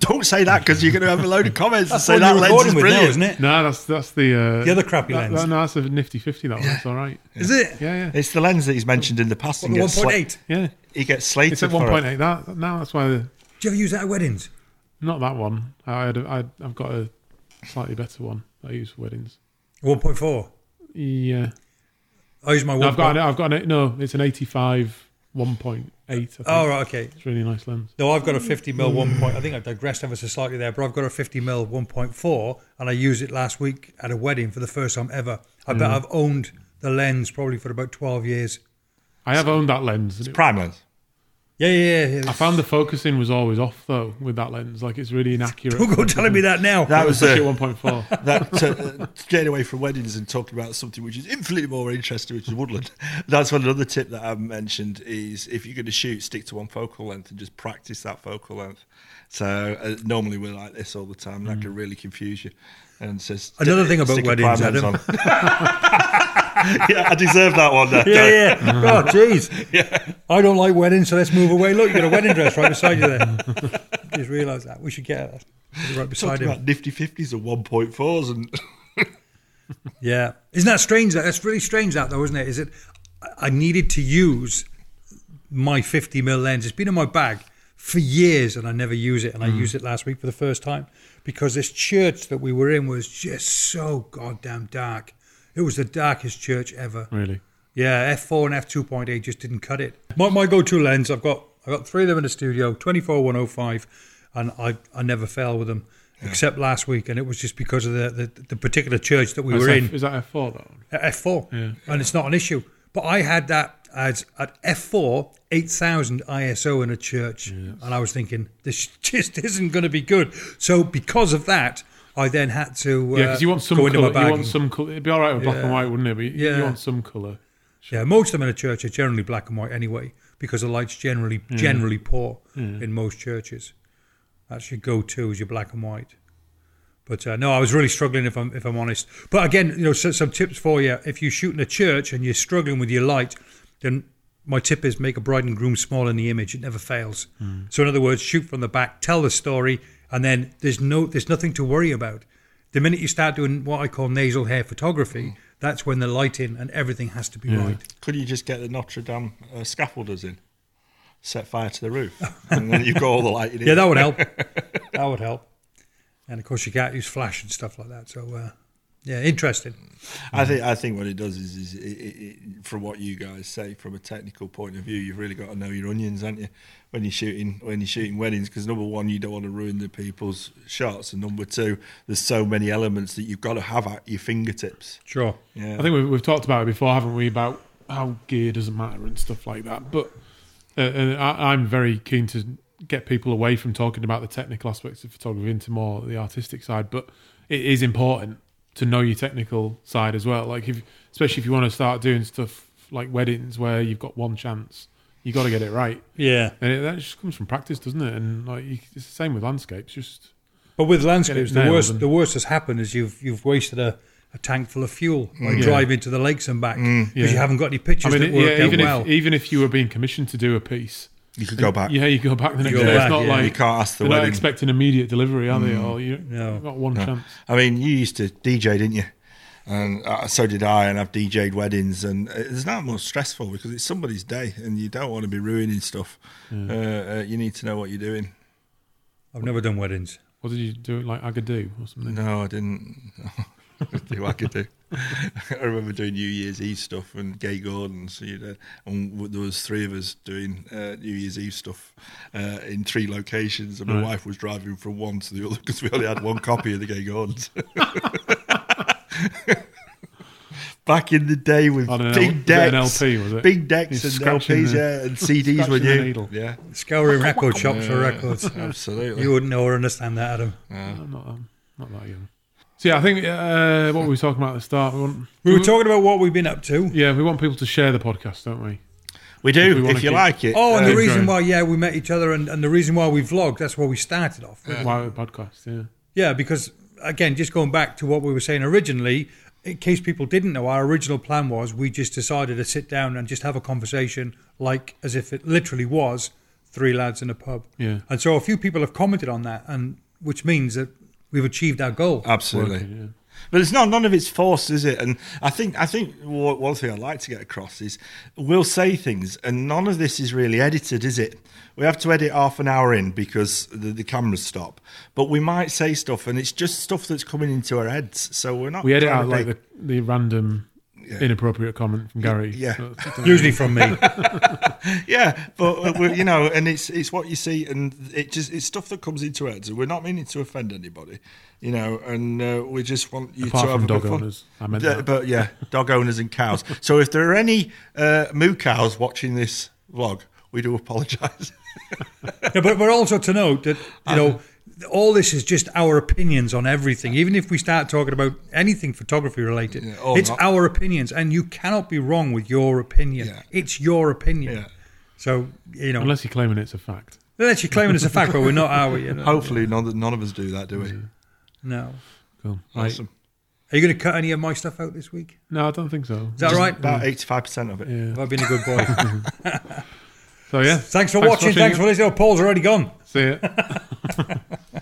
Speaker 2: Don't say that because you're going to have a load of comments and say that lens is
Speaker 3: with now,
Speaker 2: brilliant.
Speaker 3: isn't it?
Speaker 1: no, that's that's the uh,
Speaker 3: The other crappy
Speaker 1: that-
Speaker 3: lens.
Speaker 1: that- no, that's a nifty fifty. That one. That's all right.
Speaker 3: Is it?
Speaker 1: Yeah, yeah,
Speaker 2: It's the lens that he's mentioned in the past. and
Speaker 3: One
Speaker 2: gets sla-
Speaker 3: point
Speaker 1: yeah.
Speaker 2: He gets slated
Speaker 1: It's at
Speaker 2: for
Speaker 1: one
Speaker 2: it.
Speaker 1: point eight. That now that's why. The,
Speaker 3: Do you ever use that at weddings?
Speaker 1: not that one. I had. A, I, I've got a slightly better one that I use for weddings.
Speaker 3: One point four.
Speaker 1: Yeah,
Speaker 3: I use my
Speaker 1: No,
Speaker 3: one.
Speaker 1: I've got. An, I've got. An, no, it's an eighty-five one point eight.
Speaker 3: oh right, okay.
Speaker 1: It's a really nice lens.
Speaker 3: No, I've got a 50 mil one point. I think I digressed ever so slightly there, but I've got a 50 mil 1.4, and I used it last week at a wedding for the first time ever. I bet I've owned the lens probably for about 12 years.
Speaker 1: I have owned that lens. It's it-
Speaker 2: Prime lens.
Speaker 3: Yeah, yeah, yeah.
Speaker 1: I found the focusing was always off though with that lens. Like it's really inaccurate.
Speaker 3: Don't go telling me that now.
Speaker 2: That was
Speaker 1: Especially one point four.
Speaker 2: that uh, getting away from weddings and talking about something which is infinitely more interesting, which is woodland. That's one another tip that I've mentioned is if you're going to shoot, stick to one focal length and just practice that focal length. So uh, normally we're like this all the time, and that can really confuse you. And says
Speaker 3: Another thing about weddings, Adam.
Speaker 2: yeah, I deserve that one. There.
Speaker 3: yeah, yeah. Oh, jeez. Yeah. I don't like weddings, so let's move away. Look, you got a wedding dress right beside you there. Just realised that. We should get that. Right beside
Speaker 2: Talking
Speaker 3: him.
Speaker 2: about nifty fifties and one point fours, and
Speaker 3: Yeah, isn't that strange? That that's really strange. That though, isn't it? Is it? I- needed to use my 50 mil lens. It's been in my bag for years, and I never use it. And I mm. used it last week for the first time because this church that we were in was just so goddamn dark. It was the darkest church ever.
Speaker 1: Really.
Speaker 3: Yeah, f4 and f2.8 just didn't cut it. My, my go-to lens, I've got I've got three of them in the studio, 24 105, and I I never fail with them. Except last week, and it was just because of the, the, the particular church that we were
Speaker 1: F-
Speaker 3: in.
Speaker 1: Is that F four though?
Speaker 3: Uh, At F4,
Speaker 1: Yeah.
Speaker 3: and it's not an issue. But I had that as at F4, 8000 ISO in a church, and I was thinking this just isn't going to be good. So because of that, I then had to uh,
Speaker 1: Yeah, because you want some colour. You want some colour. It'd be all right with black and white, wouldn't it? But you,
Speaker 3: Yeah.
Speaker 1: you want some colour.
Speaker 3: Yeah, most of them in a church are generally black and white anyway, because the light's generally generally poor in most churches. That's your go-to is your black and white. But uh, no, I was really struggling if I'm if I'm honest. But again, you know, so, some tips for you. If you shoot in a church and you're struggling with your light, then my tip is make a bride and groom small in the image. It never fails. So in other words, shoot from the back, tell the story, and then there's no there's nothing to worry about. The minute you start doing what I call nasal hair photography, that's when the lighting and everything has to be right.
Speaker 2: Could you just get the Notre Dame uh, scaffolders in, set fire to the roof, and then you've got all the lighting in?
Speaker 3: Yeah, that would help. that would help. And of course, you can't use flash and stuff like that. So, uh, yeah, interesting.
Speaker 2: I think I think what it does is, is it, it, it, from what you guys say, from a technical point of view, you've really got to know your onions, haven't you? When you're shooting when you're shooting weddings, because number one, you don't want to ruin the people's shots, and number two, there's so many elements that you've got to have at your fingertips.
Speaker 3: Sure.
Speaker 2: Yeah,
Speaker 1: I think we've, we've talked about it before, haven't we? About how gear doesn't matter and stuff like that. But uh, and I, I'm very keen to get people away from talking about the technical aspects of photography into more the artistic side. But it is important to know your technical side as well. Like if, especially if you want to start doing stuff like weddings where you've got one chance, you got to get it right.
Speaker 3: Yeah.
Speaker 1: And it, that just comes from practice, doesn't it? And like you, it's the same with landscapes. Just
Speaker 3: But with landscapes, the worst
Speaker 1: and-
Speaker 3: the worst has happened is you've you've wasted a, a tank full of fuel like mm.
Speaker 1: Yeah.
Speaker 3: driving to the lakes and back mm. because
Speaker 1: Yeah.
Speaker 3: you haven't got any pictures
Speaker 1: I mean,
Speaker 3: that
Speaker 1: it-
Speaker 3: worked
Speaker 1: yeah,
Speaker 3: out
Speaker 1: even
Speaker 3: well.
Speaker 1: even if you were being commissioned to do a piece,
Speaker 2: you could go back.
Speaker 1: yeah, you go back the next
Speaker 3: go
Speaker 1: day.
Speaker 3: back,
Speaker 1: it's not
Speaker 3: yeah.
Speaker 1: like
Speaker 2: You can't ask the wedding.
Speaker 1: they're not
Speaker 2: wedding.
Speaker 1: expecting immediate delivery, are they? Or you,
Speaker 3: No.
Speaker 1: you've got one chance.
Speaker 2: I mean, you used to DJ, didn't you? And uh, so did I, and I've DJ'd weddings, and it's not more stressful because it's somebody's day, and you don't want to be ruining stuff. Uh, uh, you need to know what you're doing.
Speaker 3: I've never done weddings.
Speaker 1: What did you do? Like Agadoo or something?
Speaker 2: No, I didn't. do what I could do. I remember doing New Year's Eve stuff and Gay Gordons, you know, and there was three of us doing uh, New Year's Eve stuff uh, in three locations, and my
Speaker 1: Right.
Speaker 2: wife was driving from one to the other because we only had one copy of the Gay Gordons. Back in the day with
Speaker 1: On L-
Speaker 2: big
Speaker 1: was it an
Speaker 2: decks,
Speaker 1: LP, was it?
Speaker 2: big decks
Speaker 1: You're
Speaker 2: and LPs,
Speaker 1: the-
Speaker 2: yeah, and CDs were
Speaker 1: scratching the
Speaker 2: new.
Speaker 1: needle.
Speaker 2: Yeah,
Speaker 3: Scouring record shops for records.
Speaker 2: absolutely.
Speaker 3: You wouldn't know or understand that, Adam.
Speaker 1: I'm not, um, not that young. So yeah, I think uh, what were we talking about at the start? We want,
Speaker 3: We were talking about what we've been up to.
Speaker 1: yeah, we want people to share the podcast, don't we?
Speaker 2: we
Speaker 1: If
Speaker 2: do
Speaker 1: we
Speaker 2: if,
Speaker 1: wanna
Speaker 2: you
Speaker 1: keep-
Speaker 2: like it.
Speaker 3: Oh, and the
Speaker 2: uh,
Speaker 3: reason why, yeah, we met each other and, and the reason why we vlogged, that's where we started off. with.
Speaker 1: Why the podcast? Yeah,
Speaker 3: Yeah, because again, just going back to what we were saying originally, in case people didn't know, our original plan was we just decided to sit down and just have a conversation, like as if it literally was three lads in a pub.
Speaker 1: yeah,
Speaker 3: And so a few people have commented on that, and which means that we've achieved our goal.
Speaker 2: absolutely.
Speaker 1: Working, yeah.
Speaker 2: But it's not none of it's forced, is it? And I think I think one thing I'd like to get across is we'll say things, and none of this is really edited, is it? We have to edit half an hour in because the, the cameras stop. But we might say stuff, and it's just stuff that's coming into our heads. So we're not.
Speaker 1: We edit
Speaker 2: trying
Speaker 1: out like the, the random inappropriate comment from Gary.
Speaker 2: Yeah.
Speaker 1: So
Speaker 3: Usually from me.
Speaker 2: yeah, but we you know, and it's it's what you see, and it just it's stuff that comes into our heads. And we're not meaning to offend anybody, you know, and uh, we just want you
Speaker 1: Apart
Speaker 2: to have
Speaker 1: from
Speaker 2: a bit
Speaker 1: dog
Speaker 2: of fun.
Speaker 1: owners, I meant
Speaker 2: Yeah,
Speaker 1: that.
Speaker 2: but yeah, dog owners and cows. So if there are any uh, moo cows watching this vlog, we do apologise.
Speaker 3: Yeah, but but also to note that you know all this is just our opinions on everything. Even if we start talking about anything photography related,
Speaker 2: Yeah, oh,
Speaker 3: it's
Speaker 2: not.
Speaker 3: our opinions, and you cannot be wrong with your opinion.
Speaker 2: Yeah.
Speaker 3: It's your opinion.
Speaker 2: yeah.
Speaker 3: So you know,
Speaker 1: unless you're claiming it's a fact.
Speaker 3: unless you're claiming it's a fact, but we're not, are we? You know?
Speaker 2: Hopefully, none, none of us do that, do we?
Speaker 3: no.
Speaker 1: Cool. Right.
Speaker 2: Awesome.
Speaker 3: Are you going to cut any of my stuff out this week?
Speaker 1: No, I don't think so.
Speaker 3: Is that right?
Speaker 2: About eighty-five percent of it.
Speaker 1: Yeah.
Speaker 3: Have I been a good boy?
Speaker 1: So yeah.
Speaker 3: Thanks for watching. Thanks for listening. Oh, Paul's already gone.
Speaker 1: See ya.